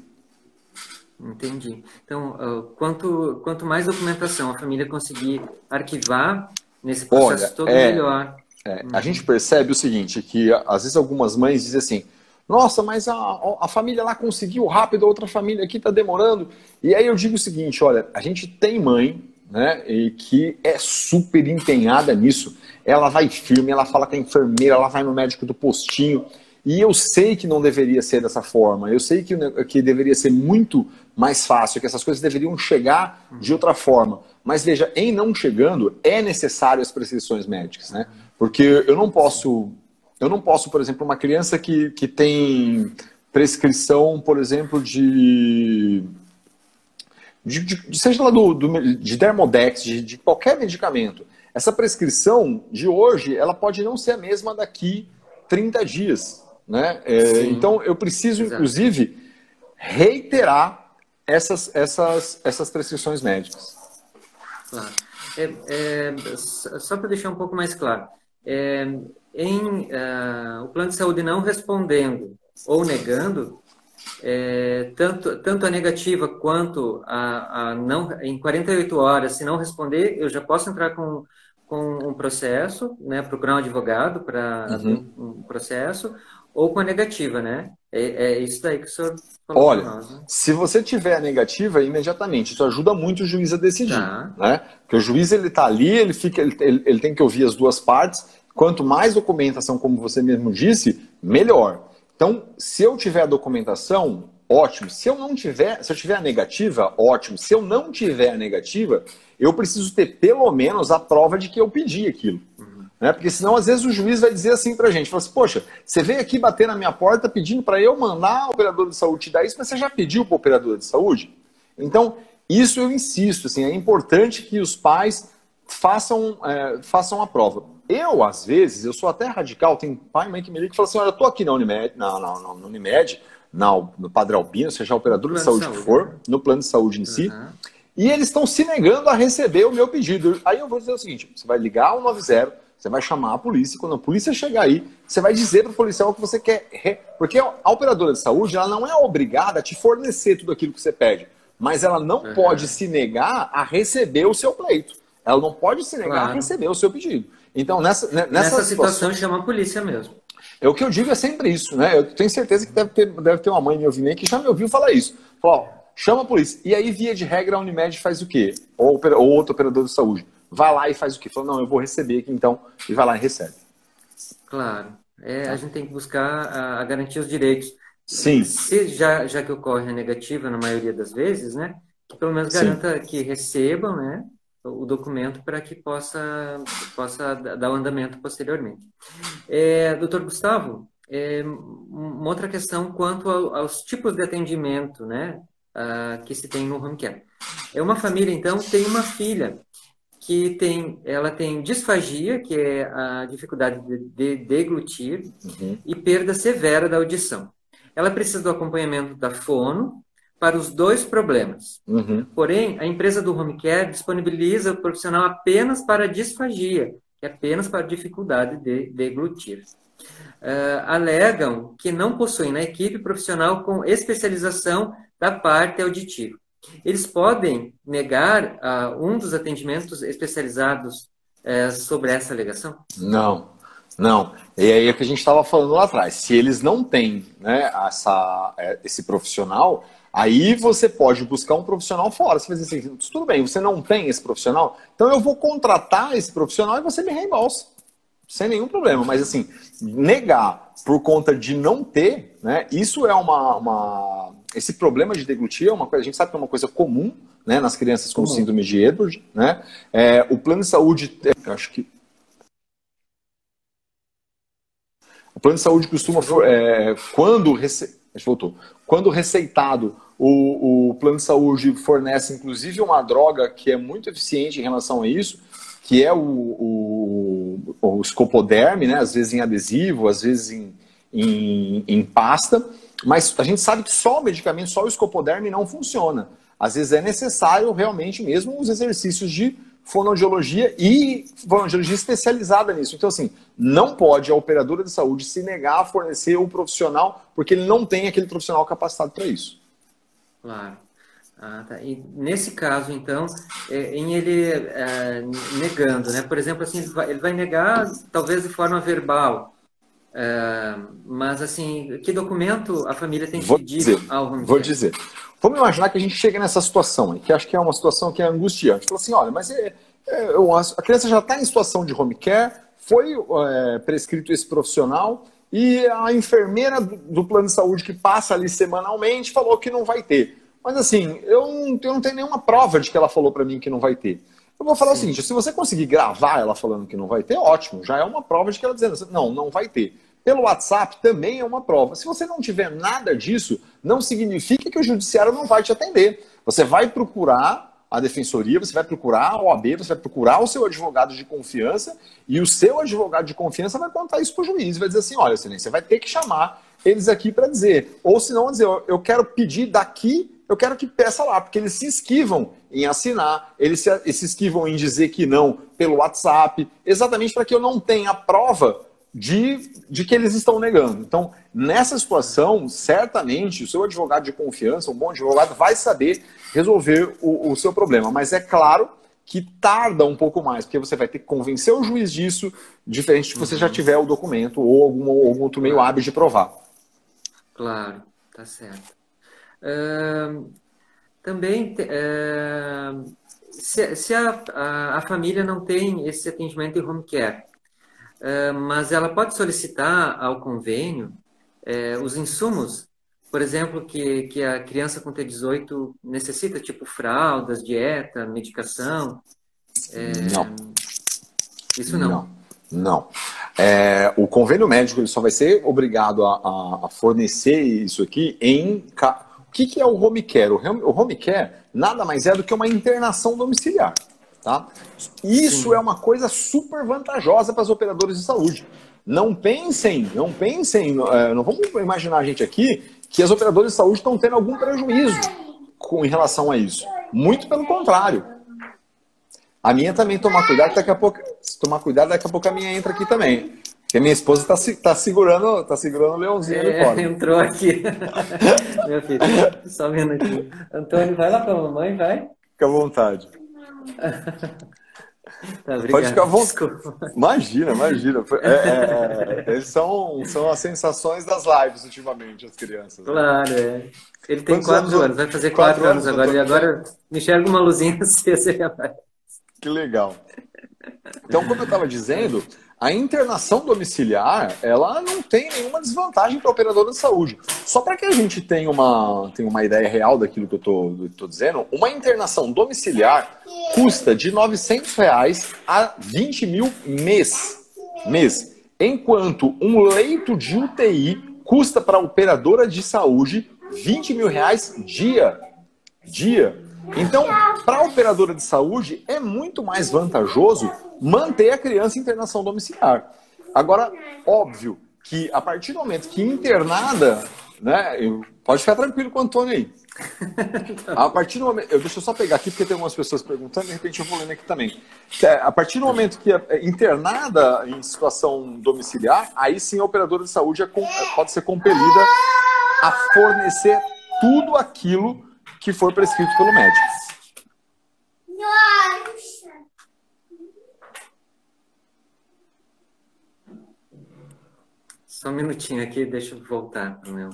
Entendi. Então, uh, quanto, quanto mais documentação a família conseguir arquivar nesse processo Olha, todo, é, melhor. É, uhum. A gente percebe o seguinte, que às vezes algumas mães dizem assim, nossa, mas a, a família lá conseguiu rápido, a outra família aqui está demorando. E aí eu digo o seguinte: olha, a gente tem mãe né, e que é super empenhada nisso. Ela vai firme, ela fala com a enfermeira, ela vai no médico do postinho. E eu sei que não deveria ser dessa forma. Eu sei que, que deveria ser muito mais fácil, que essas coisas deveriam chegar de outra forma. Mas veja, em não chegando, é necessário as prescrições médicas, né? Porque eu não posso eu não posso, por exemplo, uma criança que, que tem prescrição, por exemplo, de. de, de seja lá do, do, de Dermodex, de, de qualquer medicamento. Essa prescrição de hoje, ela pode não ser a mesma daqui 30 dias. Né? É, então, eu preciso, Exato. inclusive, reiterar essas, essas, essas prescrições médicas. Claro. É, é, só para deixar um pouco mais claro, é, em uh, o plano de saúde não respondendo ou negando, é, tanto, tanto a negativa quanto a, a, não, em 48 horas, se não responder, eu já posso entrar com, com um processo, né, procurar um advogado para uhum. um processo, ou com a negativa, né? É, é isso daí que o senhor falou Olha, nós, né? se você tiver a negativa, imediatamente, isso ajuda muito o juiz a decidir, tá. né? Porque o juiz, ele tá ali, ele, fica, ele, ele, ele tem que ouvir as duas partes, Quanto mais documentação, como você mesmo disse, melhor. Então, se eu tiver a documentação, ótimo. Se eu não tiver, se eu tiver a negativa, ótimo. Se eu não tiver a negativa, eu preciso ter pelo menos a prova de que eu pedi aquilo. Uhum. Né? Porque senão, às vezes, o juiz vai dizer assim pra gente: fala assim, poxa, você veio aqui bater na minha porta pedindo para eu mandar a operadora de saúde te dar isso, mas você já pediu para o operador de saúde? Então, isso eu insisto, assim, é importante que os pais façam, é, façam a prova. Eu, às vezes, eu sou até radical, tem pai e mãe que me liga e fala assim, olha, eu tô aqui na Unimed, na, na, na, na Unimed, na, no Padre Albino, seja a operadora de saúde, que for, né? no plano de saúde em uhum. si, e eles estão se negando a receber o meu pedido. Aí eu vou dizer o seguinte, você vai ligar ao 90, você vai chamar a polícia, quando a polícia chegar aí, você vai dizer para o policial o que você quer. Porque a operadora de saúde, ela não é obrigada a te fornecer tudo aquilo que você pede, mas ela não uhum. pode se negar a receber o seu pleito. Ela não pode se negar claro. a receber o seu pedido. Então, nessa, nessa, nessa situação, chama a polícia mesmo. É o que eu digo é sempre isso, né? Eu tenho certeza que deve ter, deve ter uma mãe me ouvindo aí que já me ouviu falar isso. Falou, chama a polícia. E aí, via de regra, a Unimed faz o quê? Ou, ou outro operador de saúde. Vai lá e faz o quê? Falou, não, eu vou receber aqui então. E vai lá e recebe. Claro. É, a gente tem que buscar a, a garantir os direitos. Sim. Se já, já que ocorre a negativa na maioria das vezes, né? Que pelo menos garanta Sim. que recebam, né? O documento para que possa, possa dar o andamento posteriormente. É, doutor Gustavo, é, uma outra questão quanto ao, aos tipos de atendimento né, uh, que se tem no home care. É uma família, então, tem uma filha que tem, ela tem disfagia, que é a dificuldade de, de deglutir, uhum. e perda severa da audição. Ela precisa do acompanhamento da fono, para os dois problemas. Uhum. Porém, a empresa do home care disponibiliza o profissional apenas para disfagia, que é apenas para dificuldade de deglutir. Uh, alegam que não possuem na equipe profissional com especialização da parte auditiva. Eles podem negar uh, um dos atendimentos especializados uh, sobre essa alegação? Não, não. E aí é o que a gente estava falando lá atrás. Se eles não têm né, essa, é, esse profissional, Aí você pode buscar um profissional fora. Você dizer assim, tudo bem, você não tem esse profissional, então eu vou contratar esse profissional e você me reembolsa. Sem nenhum problema. Mas assim, negar por conta de não ter, né? Isso é uma, uma esse problema de deglutia é uma coisa, a gente sabe que é uma coisa comum né, nas crianças com comum. síndrome de Edward. Né? É, o plano de saúde, eu acho que. O plano de saúde costuma, é, quando, rece... voltou. quando receitado, o, o plano de saúde fornece inclusive uma droga que é muito eficiente em relação a isso, que é o, o, o escopoderme, né? às vezes em adesivo, às vezes em, em, em pasta, mas a gente sabe que só o medicamento, só o escopoderme não funciona. Às vezes é necessário realmente mesmo os exercícios de fonoaudiologia e fonoaudiologia especializada nisso. Então, assim, não pode a operadora de saúde se negar a fornecer o profissional porque ele não tem aquele profissional capacitado para isso. Claro. Ah, tá. E nesse caso, então, é, em ele é, negando, né? Por exemplo, assim, ele vai, ele vai negar talvez de forma verbal, é, mas assim, que documento a família tem que vou pedir dizer, ao home Vou dizer. Vamos imaginar que a gente chega nessa situação, que acho que é uma situação que é angustiante. Fala assim, olha, mas é, é, a criança já está em situação de home care, foi é, prescrito esse profissional e a enfermeira do, plano de saúde que passa ali semanalmente falou que não vai ter. Mas assim, eu não, eu não tenho nenhuma prova de que ela falou para mim que não vai ter. Eu vou falar Sim. o seguinte: se você conseguir gravar ela falando que não vai ter, ótimo, já é uma prova de que ela dizendo assim, não, não vai ter. Pelo WhatsApp também é uma prova. Se você não tiver nada disso, não significa que o judiciário não vai te atender. Você vai procurar a defensoria, você vai procurar a OAB, você vai procurar o seu advogado de confiança e o seu advogado de confiança vai contar isso para o juiz, vai dizer assim, olha, excelência, você vai ter que chamar eles aqui para dizer. Ou se não, dizer, eu quero pedir daqui eu quero que peça lá, porque eles se esquivam em assinar, eles se, eles se esquivam em dizer que não pelo WhatsApp, exatamente para que eu não tenha prova de, de que eles estão negando. Então, nessa situação, certamente o seu advogado de confiança, um bom advogado, vai saber resolver o, o seu problema. Mas é claro que tarda um pouco mais, porque você vai ter que convencer o juiz disso, diferente de você já uhum. tiver o documento ou algum, algum outro meio hábil de provar. Claro, tá certo também, uh, se, se a, a, a, família não tem esse atendimento em home care, uh, mas ela pode solicitar ao convênio uh, os insumos, por exemplo, que, que a criança com T18 necessita, tipo fraldas, dieta, medicação. não. Isso não. Não. não. É, o convênio médico ele só vai ser obrigado a, a, fornecer isso aqui em que, que é o home care? O home care nada mais é do que uma internação domiciliar. Tá? Isso Sim. é uma coisa super vantajosa para os operadores de saúde. Não pensem, não pensem, é, não vamos imaginar a gente aqui que as operadoras de saúde estão tendo algum prejuízo com em relação a isso. Muito pelo contrário. A minha também tomar cuidado, daqui a pouco, se tomar cuidado, daqui a pouco a minha entra aqui também. Porque minha esposa está tá segurando, tá segurando o leãozinho é, ali fora. Entrou aqui. Meu filho, só vendo aqui. Antônio, vai lá para a mamãe, vai. Fica à vontade. Tá, Pode ficar à vontade. Imagina, imagina. É, é, é, são, são as sensações das lives ultimamente, as crianças. Né? Claro, é. Ele tem Quantos quatro anos, anos, vai fazer quatro, quatro anos, anos agora. E agora me enxerga uma luzinha acesa e Que legal. Então, como eu estava dizendo, a internação domiciliar, ela não tem nenhuma desvantagem para o operador de saúde. Só para que a gente tenha uma, tenha uma ideia real daquilo que eu estou dizendo, uma internação domiciliar custa de 900 reais a 20 mil mês. mês enquanto um leito de UTI custa para a operadora de saúde 20 mil reais dia. Dia. Então, para a operadora de saúde, é muito mais vantajoso manter a criança em internação domiciliar. Agora, óbvio que a partir do momento que internada, né, pode ficar tranquilo com o Antônio aí. A partir do momento, eu deixa eu só pegar aqui porque tem algumas pessoas perguntando, de repente eu vou lendo aqui também. É, a partir do momento que é internada em situação domiciliar, aí sim a operadora de saúde é, pode ser compelida a fornecer tudo aquilo que for prescrito pelo médico. Só um minutinho aqui, deixa eu voltar para o meu.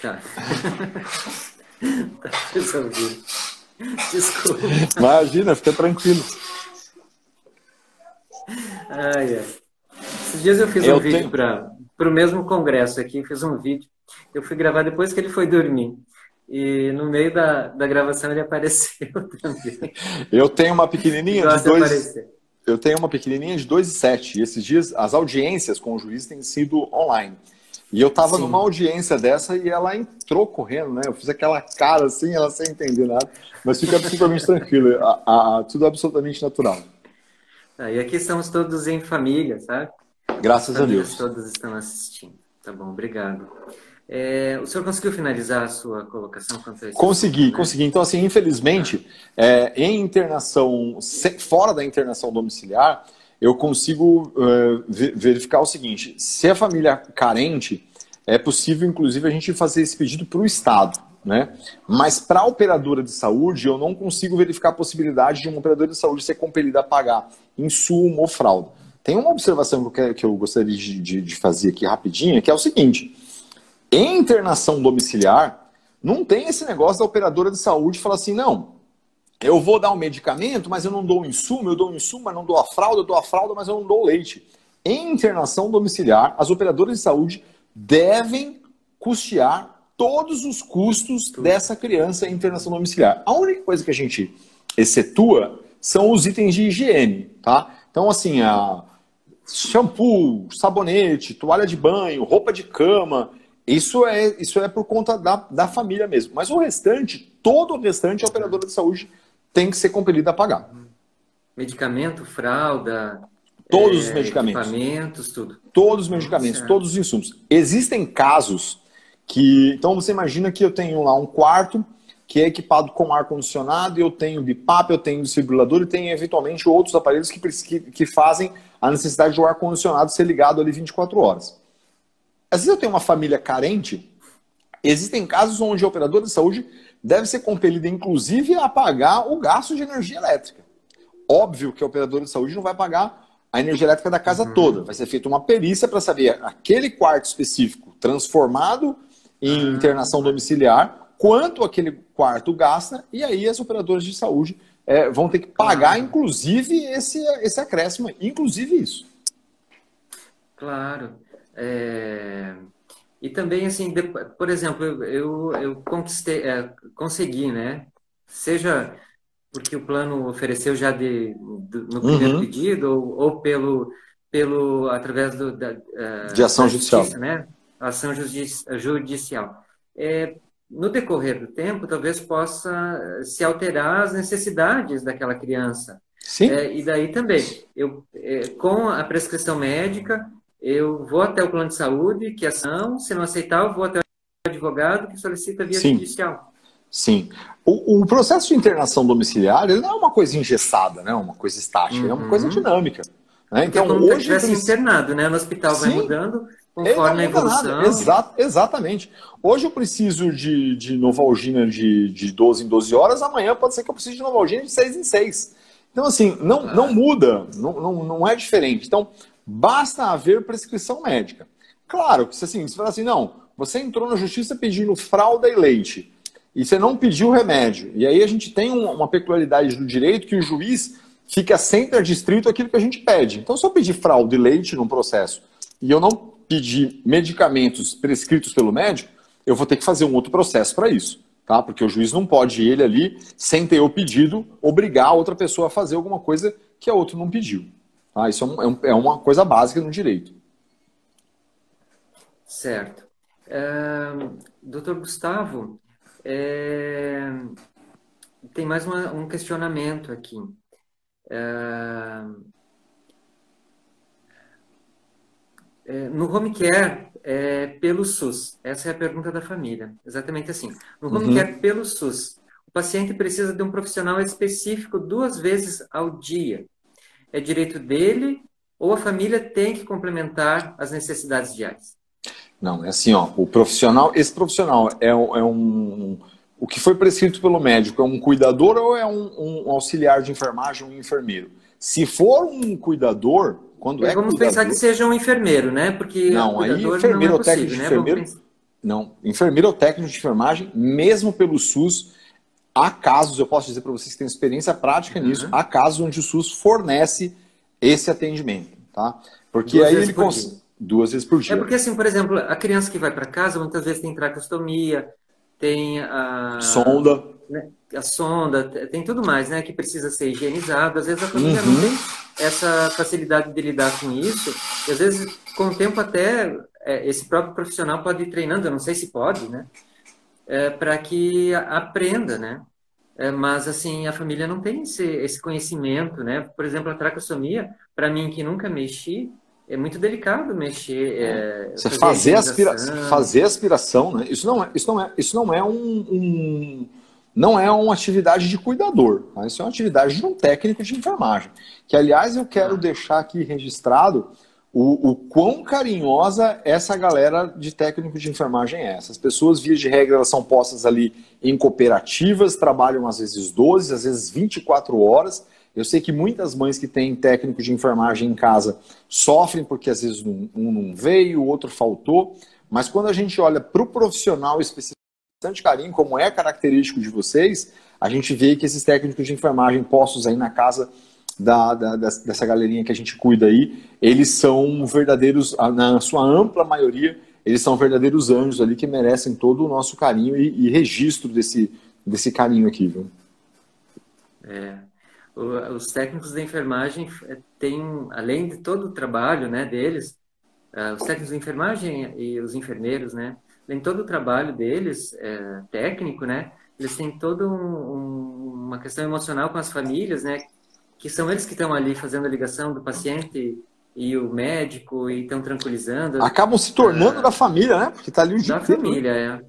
Tá. tá resolvido. Desculpa. Imagina, fica tranquilo. Ai, ai. Esses dias eu fiz eu um vídeo para o mesmo congresso aqui, fiz um vídeo Eu fui gravar depois que ele foi dormir. E no meio da, da gravação ele apareceu também. Eu tenho uma pequenininha de dois. Eu tenho uma pequenininha de 2 e 7. E esses dias as audiências com o juiz têm sido online. E eu estava numa audiência dessa e ela entrou correndo, né? Eu fiz aquela cara assim, ela sem entender nada. Mas fica absolutamente tranquilo. A, a, tudo absolutamente natural. Ah, e aqui estamos todos em família, sabe? Graças a Deus. Todos estão assistindo. Tá bom, obrigado. É, o senhor conseguiu finalizar a sua colocação quanto a isso? Consegui, né? consegui. Então, assim, infelizmente, é, em internação, fora da internação domiciliar, eu consigo uh, verificar o seguinte: se a família é carente, é possível, inclusive, a gente fazer esse pedido para o Estado. Né? Mas para a operadora de saúde, eu não consigo verificar a possibilidade de uma operadora de saúde ser compelida a pagar insumo ou fralda. Tem uma observação que eu, que eu gostaria de, de, de fazer aqui rapidinho, que é o seguinte: em internação domiciliar, não tem esse negócio da operadora de saúde falar assim, não, eu vou dar um medicamento, mas eu não dou o insumo, eu dou o insumo, mas não dou a fralda, eu dou a fralda, mas eu não dou o leite. Em internação domiciliar, as operadoras de saúde devem custear todos os custos dessa criança em internação domiciliar. A única coisa que a gente excetua são os itens de higiene, tá? Então, assim, a shampoo, sabonete, toalha de banho, roupa de cama, isso é, isso é por conta da, da família mesmo. Mas o restante, todo o restante, a operadora de saúde tem que ser compelida a pagar. Medicamento, fralda. Todos é, os medicamentos. Equipamentos, tudo. Todos os medicamentos, todos os insumos. Existem casos que. Então você imagina que eu tenho lá um quarto que é equipado com ar-condicionado, eu tenho BIPAP, eu tenho desfibrilador e tenho eventualmente outros aparelhos que, que, que fazem a necessidade do ar-condicionado ser ligado ali 24 horas. Às vezes eu tenho uma família carente, existem casos onde a operadora de saúde deve ser compelida, inclusive, a pagar o gasto de energia elétrica. Óbvio que a operadora de saúde não vai pagar a energia elétrica da casa uhum. toda. Vai ser feita uma perícia para saber aquele quarto específico transformado em uhum. internação domiciliar, quanto aquele quarto gasta, e aí as operadoras de saúde é, vão ter que pagar, uhum. inclusive, esse, esse acréscimo, inclusive isso. Claro. É... E também, assim, por exemplo, eu, eu conquistei, é, consegui, né? Seja porque o plano ofereceu já de, do, no primeiro uhum. pedido, ou, ou, pelo, pelo através do, da, uh, de ação judicial, justiça, né? Ação judici judicial. É, no decorrer do tempo, talvez possa se alterar as necessidades daquela criança. Sim. É, e daí também, eu, é, com a prescrição médica, eu vou até o plano de saúde, que é ação, se não aceitar, eu vou até o advogado que solicita via Sim. judicial. Sim. O, o, processo de internação domiciliar ele não é uma coisa engessada, né? uma coisa estática, uhum. é uma coisa uhum. dinâmica. Né? Então, como hoje. Se estivesse internado, né? No hospital Sim. vai mudando conforme a evolução. Exa exatamente. Hoje eu preciso de, de Novalgina de, de 12 em 12 horas, amanhã pode ser que eu precise de Novalgina de 6 em 6. Então, assim, não, ah. não muda, não, não, não é diferente. Então, Basta haver prescrição médica. Claro que se assim, você fala assim, não, você entrou na justiça pedindo fralda e leite e você não pediu remédio. E aí a gente tem uma peculiaridade do direito que o juiz fica sempre adstrito àquilo que a gente pede. Então, se eu pedir fralda e leite num processo e eu não pedir medicamentos prescritos pelo médico, eu vou ter que fazer um outro processo para isso. Tá? Porque o juiz não pode, ele ali, sem ter o pedido, obrigar a outra pessoa a fazer alguma coisa que a outra não pediu. Ah, isso é, um, é uma coisa básica no direito. Certo. É, doutor Gustavo, é, tem mais uma, um questionamento aqui. É, é no home care, é, pelo SUS, essa é a pergunta da família, exatamente assim. No home uhum. care pelo SUS, o paciente precisa de um profissional específico duas vezes ao dia é direito dele ou a família tem que complementar as necessidades diárias? Não, é assim, ó, o profissional, esse profissional é, um, é um o que foi prescrito pelo médico é um cuidador ou é um, um auxiliar de enfermagem, um enfermeiro? Se for um cuidador, quando é Vamos cuidador, pensar que seja um enfermeiro, né? Porque não, aí enfermeiro não é ou técnico de né? enfermeiro, não, enfermeiro ou técnico de enfermagem, mesmo pelo SUS, Há casos, eu posso dizer para vocês que têm experiência prática uhum. nisso, há casos onde o SUS fornece esse atendimento, tá? Porque duas aí ele por Duas vezes por dia. É porque, assim, por exemplo, a criança que vai para casa muitas vezes tem tracostomia, tem a. Sonda. Né, a sonda, tem tudo mais, né? Que precisa ser higienizado. Às vezes a família uhum. não tem essa facilidade de lidar com isso. E às vezes, com o tempo, até é, esse próprio profissional pode ir treinando, eu não sei se pode, né? É, para que aprenda, né? É, mas, assim, a família não tem esse, esse conhecimento, né? Por exemplo, a tracossomia, para mim, que nunca mexi, é muito delicado mexer. É, Você fazer, aspira fazer aspiração, né? Isso não é, isso não é, isso não é um, um não é uma atividade de cuidador, tá? isso é uma atividade de um técnico de enfermagem. Que, aliás, eu quero deixar aqui registrado o, o quão carinhosa essa galera de técnico de enfermagem é. Essas pessoas, via de regra, elas são postas ali em cooperativas, trabalham às vezes 12, às vezes 24 horas. Eu sei que muitas mães que têm técnico de enfermagem em casa sofrem porque às vezes um, não veio, o outro faltou. Mas quando a gente olha para o profissional específico, bastante carinho, como é característico de vocês, a gente vê que esses técnicos de enfermagem postos aí na casa da, da, dessa galerinha que a gente cuida aí, eles são verdadeiros, na sua ampla maioria, eles são verdadeiros anjos ali que merecem todo o nosso carinho e, e registro desse, desse carinho aqui, viu? É, os técnicos de enfermagem é, têm, além de todo o trabalho né, deles, uh, os técnicos de enfermagem e os enfermeiros, né, em todo o trabalho deles, é, técnico, né? Eles têm toda um, um, uma questão emocional com as famílias, né? Que são eles que estão ali fazendo a ligação do paciente e o médico e estão tranquilizando. Acabam se tornando ah, da família, né? Porque está ali o Da né? família, é.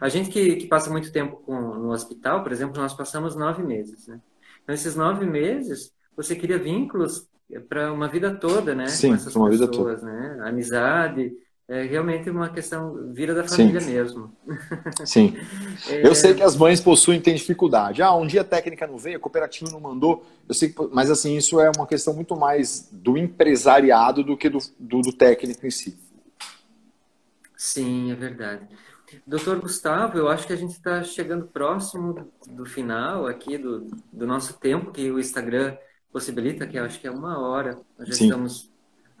A gente que, que passa muito tempo com, no hospital, por exemplo, nós passamos nove meses, né? Então, esses nove meses, você cria vínculos para uma vida toda, né? Sim, com essas uma pessoas, vida toda. né? Amizade, é realmente uma questão vida da família Sim. mesmo. Sim. É... Eu sei que as mães possuem têm dificuldade. Ah, um dia a técnica não veio, a cooperativa não mandou. Eu sei, que, mas assim isso é uma questão muito mais do empresariado do que do, do, do técnico em si. Sim, é verdade. Doutor Gustavo, eu acho que a gente está chegando próximo do final aqui do, do nosso tempo que o Instagram possibilita, que eu acho que é uma hora. Nós já Sim. estamos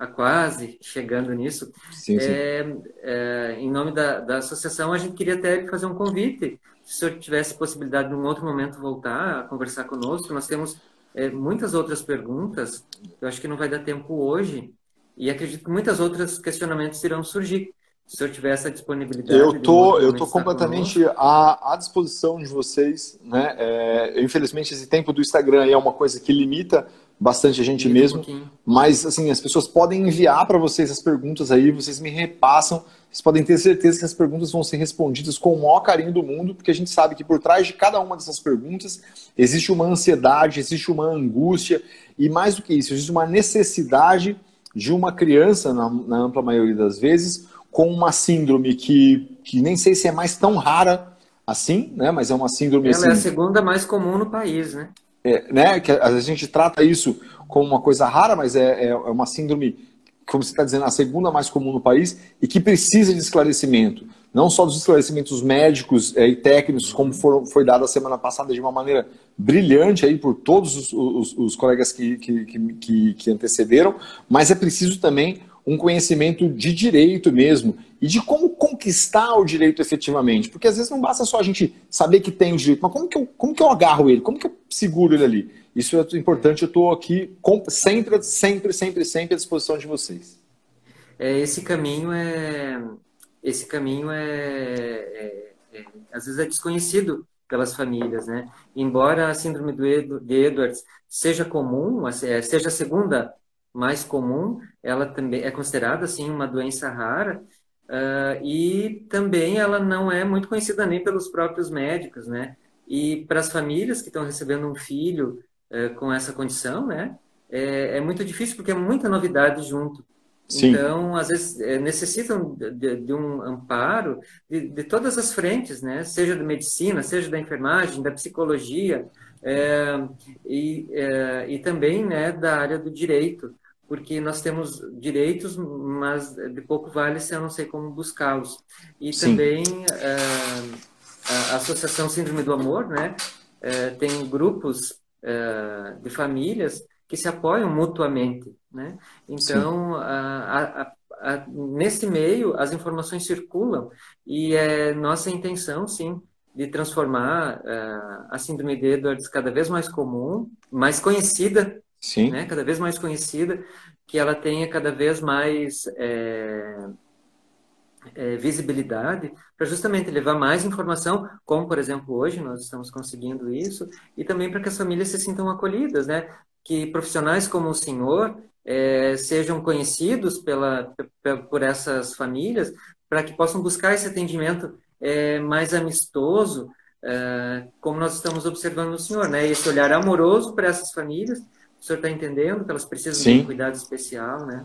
a quase chegando nisso. Sim, sim. É, é, em nome da, da associação, a gente queria até fazer um convite. Se o senhor tivesse possibilidade de, um outro momento, voltar a conversar conosco, nós temos é, muitas outras perguntas. Eu acho que não vai dar tempo hoje. E acredito que muitas outras questionamentos irão surgir. Se o senhor tiver essa disponibilidade. Eu tô, eu tô completamente à, à, disposição de vocês, né? É, infelizmente esse tempo do Instagram é uma coisa que limita bastante a gente mesmo. Um mas, assim, as pessoas podem enviar para vocês as perguntas aí, vocês me repassam. Vocês podem ter certeza que as perguntas vão ser respondidas com o maior carinho do mundo, porque a gente sabe que por trás de cada uma dessas perguntas existe uma ansiedade, existe uma angústia, e mais do que isso, existe uma necessidade de uma criança, na, na ampla maioria das vezes, com uma síndrome que, que nem sei se é mais tão rara assim, né? Mas é uma síndrome. Ela assim, é a segunda mais comum no país, né? É, né, que a gente trata isso como uma coisa rara, mas é, é, é uma síndrome, como você está dizendo, a segunda mais comum no país e que precisa de esclarecimento. Não só dos esclarecimentos médicos é, e técnicos, como foram, foi dado a semana passada de uma maneira brilhante aí por todos os, os, os colegas que, que, que, que antecederam, mas é preciso também um conhecimento de direito mesmo e de como conquistar o direito efetivamente. Porque às vezes não basta só a gente saber que tem o direito, mas como que eu, como que eu agarro ele? Como que eu seguro ele ali? Isso é importante, eu estou aqui sempre, sempre, sempre, sempre à disposição de vocês. É, esse caminho é. Esse caminho é, é, é, às vezes é desconhecido pelas famílias, né? Embora a síndrome do de Edwards seja comum, é, seja a segunda mais comum, ela também é considerada assim uma doença rara uh, e também ela não é muito conhecida nem pelos próprios médicos, né? E para as famílias que estão recebendo um filho uh, com essa condição, né? É, é, muito difícil porque é muita novidade junto. Sim. Então, às vezes, é, necessitam de, de, um amparo de, de, todas as frentes, né? Seja da medicina, seja da enfermagem, da psicologia, é, e, e também né, da área do direito porque nós temos direitos, mas de pouco vale se eu não sei como buscá-los. E Sim. também uh, a Associação Síndrome do Amor, né, uh, tem grupos uh, de famílias que se apoiam mutuamente, né? Então, a, a, a, nesse meio as informações circulam e é nossa intenção, sim, de transformar uh, a síndrome de Edwards cada vez mais comum, mais conhecida, sim. Né, cada vez mais conhecida, que ela tenha cada vez mais é, é, visibilidade para justamente levar mais informação, como por exemplo hoje nós estamos conseguindo isso, e também para que as famílias se sintam acolhidas, né? Que profissionais como o senhor é, sejam conhecidos pela, por essas famílias, para que possam buscar esse atendimento é, mais amistoso, é, como nós estamos observando no senhor, né? Esse olhar amoroso para essas famílias, o senhor está entendendo que elas precisam Sim. de um cuidado especial, né?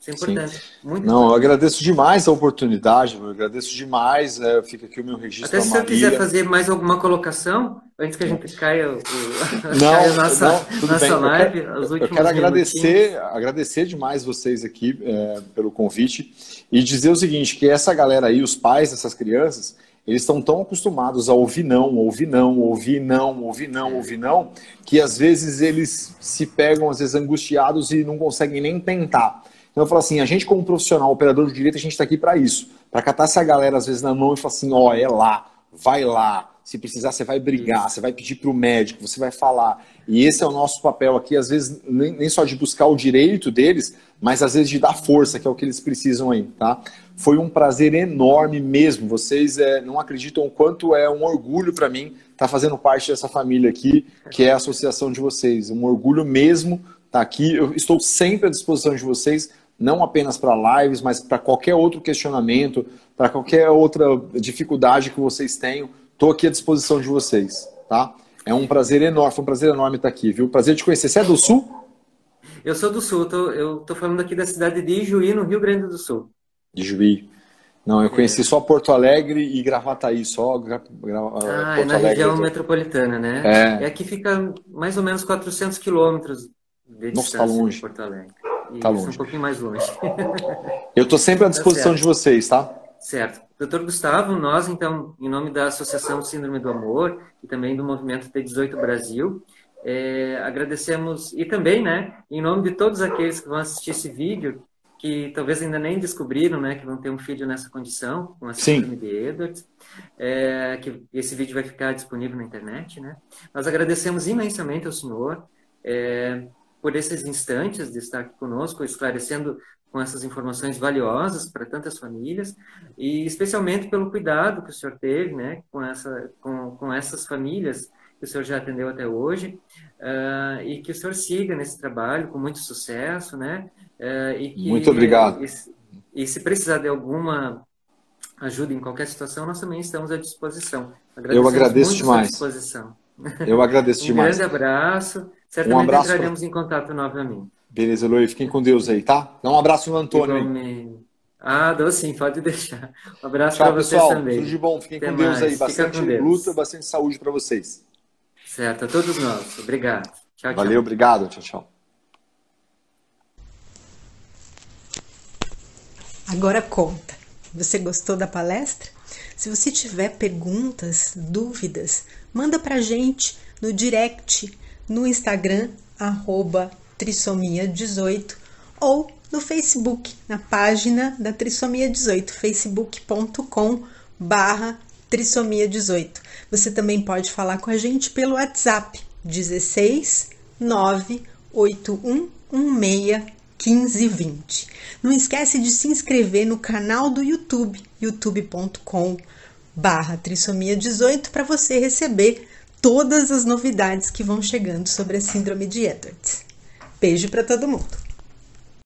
Isso é importante. Muito Não, importante. eu agradeço demais a oportunidade, eu agradeço demais. É, fica aqui o meu registro. Até se você quiser fazer mais alguma colocação, antes que a gente caia, o, não, caia a nossa, não, nossa bem. live, eu quero, eu quero agradecer, agradecer demais vocês aqui é, pelo convite e dizer o seguinte: que essa galera aí, os pais dessas crianças, eles estão tão acostumados a ouvir não, ouvir não, ouvir não, ouvir não, ouvir não, que às vezes eles se pegam, às vezes, angustiados e não conseguem nem tentar. Então eu falo assim, a gente como profissional, operador de direito, a gente está aqui para isso. Para catar essa galera, às vezes, na mão e falar assim, ó, oh, é lá, vai lá. Se precisar, você vai brigar, você vai pedir para o médico, você vai falar. E esse é o nosso papel aqui, às vezes, nem só de buscar o direito deles, mas às vezes de dar força, que é o que eles precisam aí, tá? Foi um prazer enorme mesmo. Vocês é, não acreditam o quanto é um orgulho para mim estar tá fazendo parte dessa família aqui, que é a associação de vocês. Um orgulho mesmo estar tá aqui. Eu estou sempre à disposição de vocês não apenas para lives, mas para qualquer outro questionamento, para qualquer outra dificuldade que vocês tenham, estou aqui à disposição de vocês, tá? É um prazer enorme, foi um prazer enorme estar aqui, viu? Prazer te conhecer. Você é do Sul? Eu sou do Sul, tô, eu estou falando aqui da cidade de Ijuí, no Rio Grande do Sul. Ijuí. Não, eu conheci é. só Porto Alegre e Gravataí, só gra, gra, ah, Porto é na Alegre, região metropolitana, né? É. E aqui fica mais ou menos 400 quilômetros de Nossa, tá longe. de Porto Alegre. Tá longe. um pouquinho mais longe. Eu estou sempre à disposição tá de vocês, tá? Certo. Doutor Gustavo, nós, então, em nome da Associação Síndrome do Amor e também do Movimento T18 Brasil, é, agradecemos, e também, né, em nome de todos aqueles que vão assistir esse vídeo, que talvez ainda nem descobriram, né, que vão ter um filho nessa condição, com a síndrome Sim. de Edwards, é, que esse vídeo vai ficar disponível na internet, né. Nós agradecemos imensamente ao senhor, é, por esses instantes de estar aqui conosco, esclarecendo com essas informações valiosas para tantas famílias e especialmente pelo cuidado que o senhor teve, né, com essa com, com essas famílias que o senhor já atendeu até hoje uh, e que o senhor siga nesse trabalho com muito sucesso, né? E que, muito obrigado. E, e, se precisar de alguma ajuda em qualquer situação, nós também estamos à disposição. Eu agradeço demais. Eu agradeço um demais. Um grande abraço Certamente um abraço entraremos pra... em contato novamente. Beleza, Eloy. Fiquem com Deus aí, tá? Dá um abraço no Antônio aí. Ah, dou sim, pode deixar. Um abraço para vocês pessoal, também. Tudo de bom. Fiquem Até com Deus mais. aí. Bastante luta, bastante saúde para vocês. Certo, a todos nós. Obrigado. Tchau, Valeu, tchau. obrigado. Tchau, tchau. Agora conta. Você gostou da palestra? Se você tiver perguntas, dúvidas, manda pra gente no direct no Instagram, arroba trissomia18 ou no Facebook, na página da Trissomia 18, facebook.com barra trissomia 18. Você também pode falar com a gente pelo WhatsApp 16 98116 1520. Não esquece de se inscrever no canal do YouTube, youtube.com barra trissomia 18 para você receber todas as novidades que vão chegando sobre a síndrome de Edwards. Beijo para todo mundo!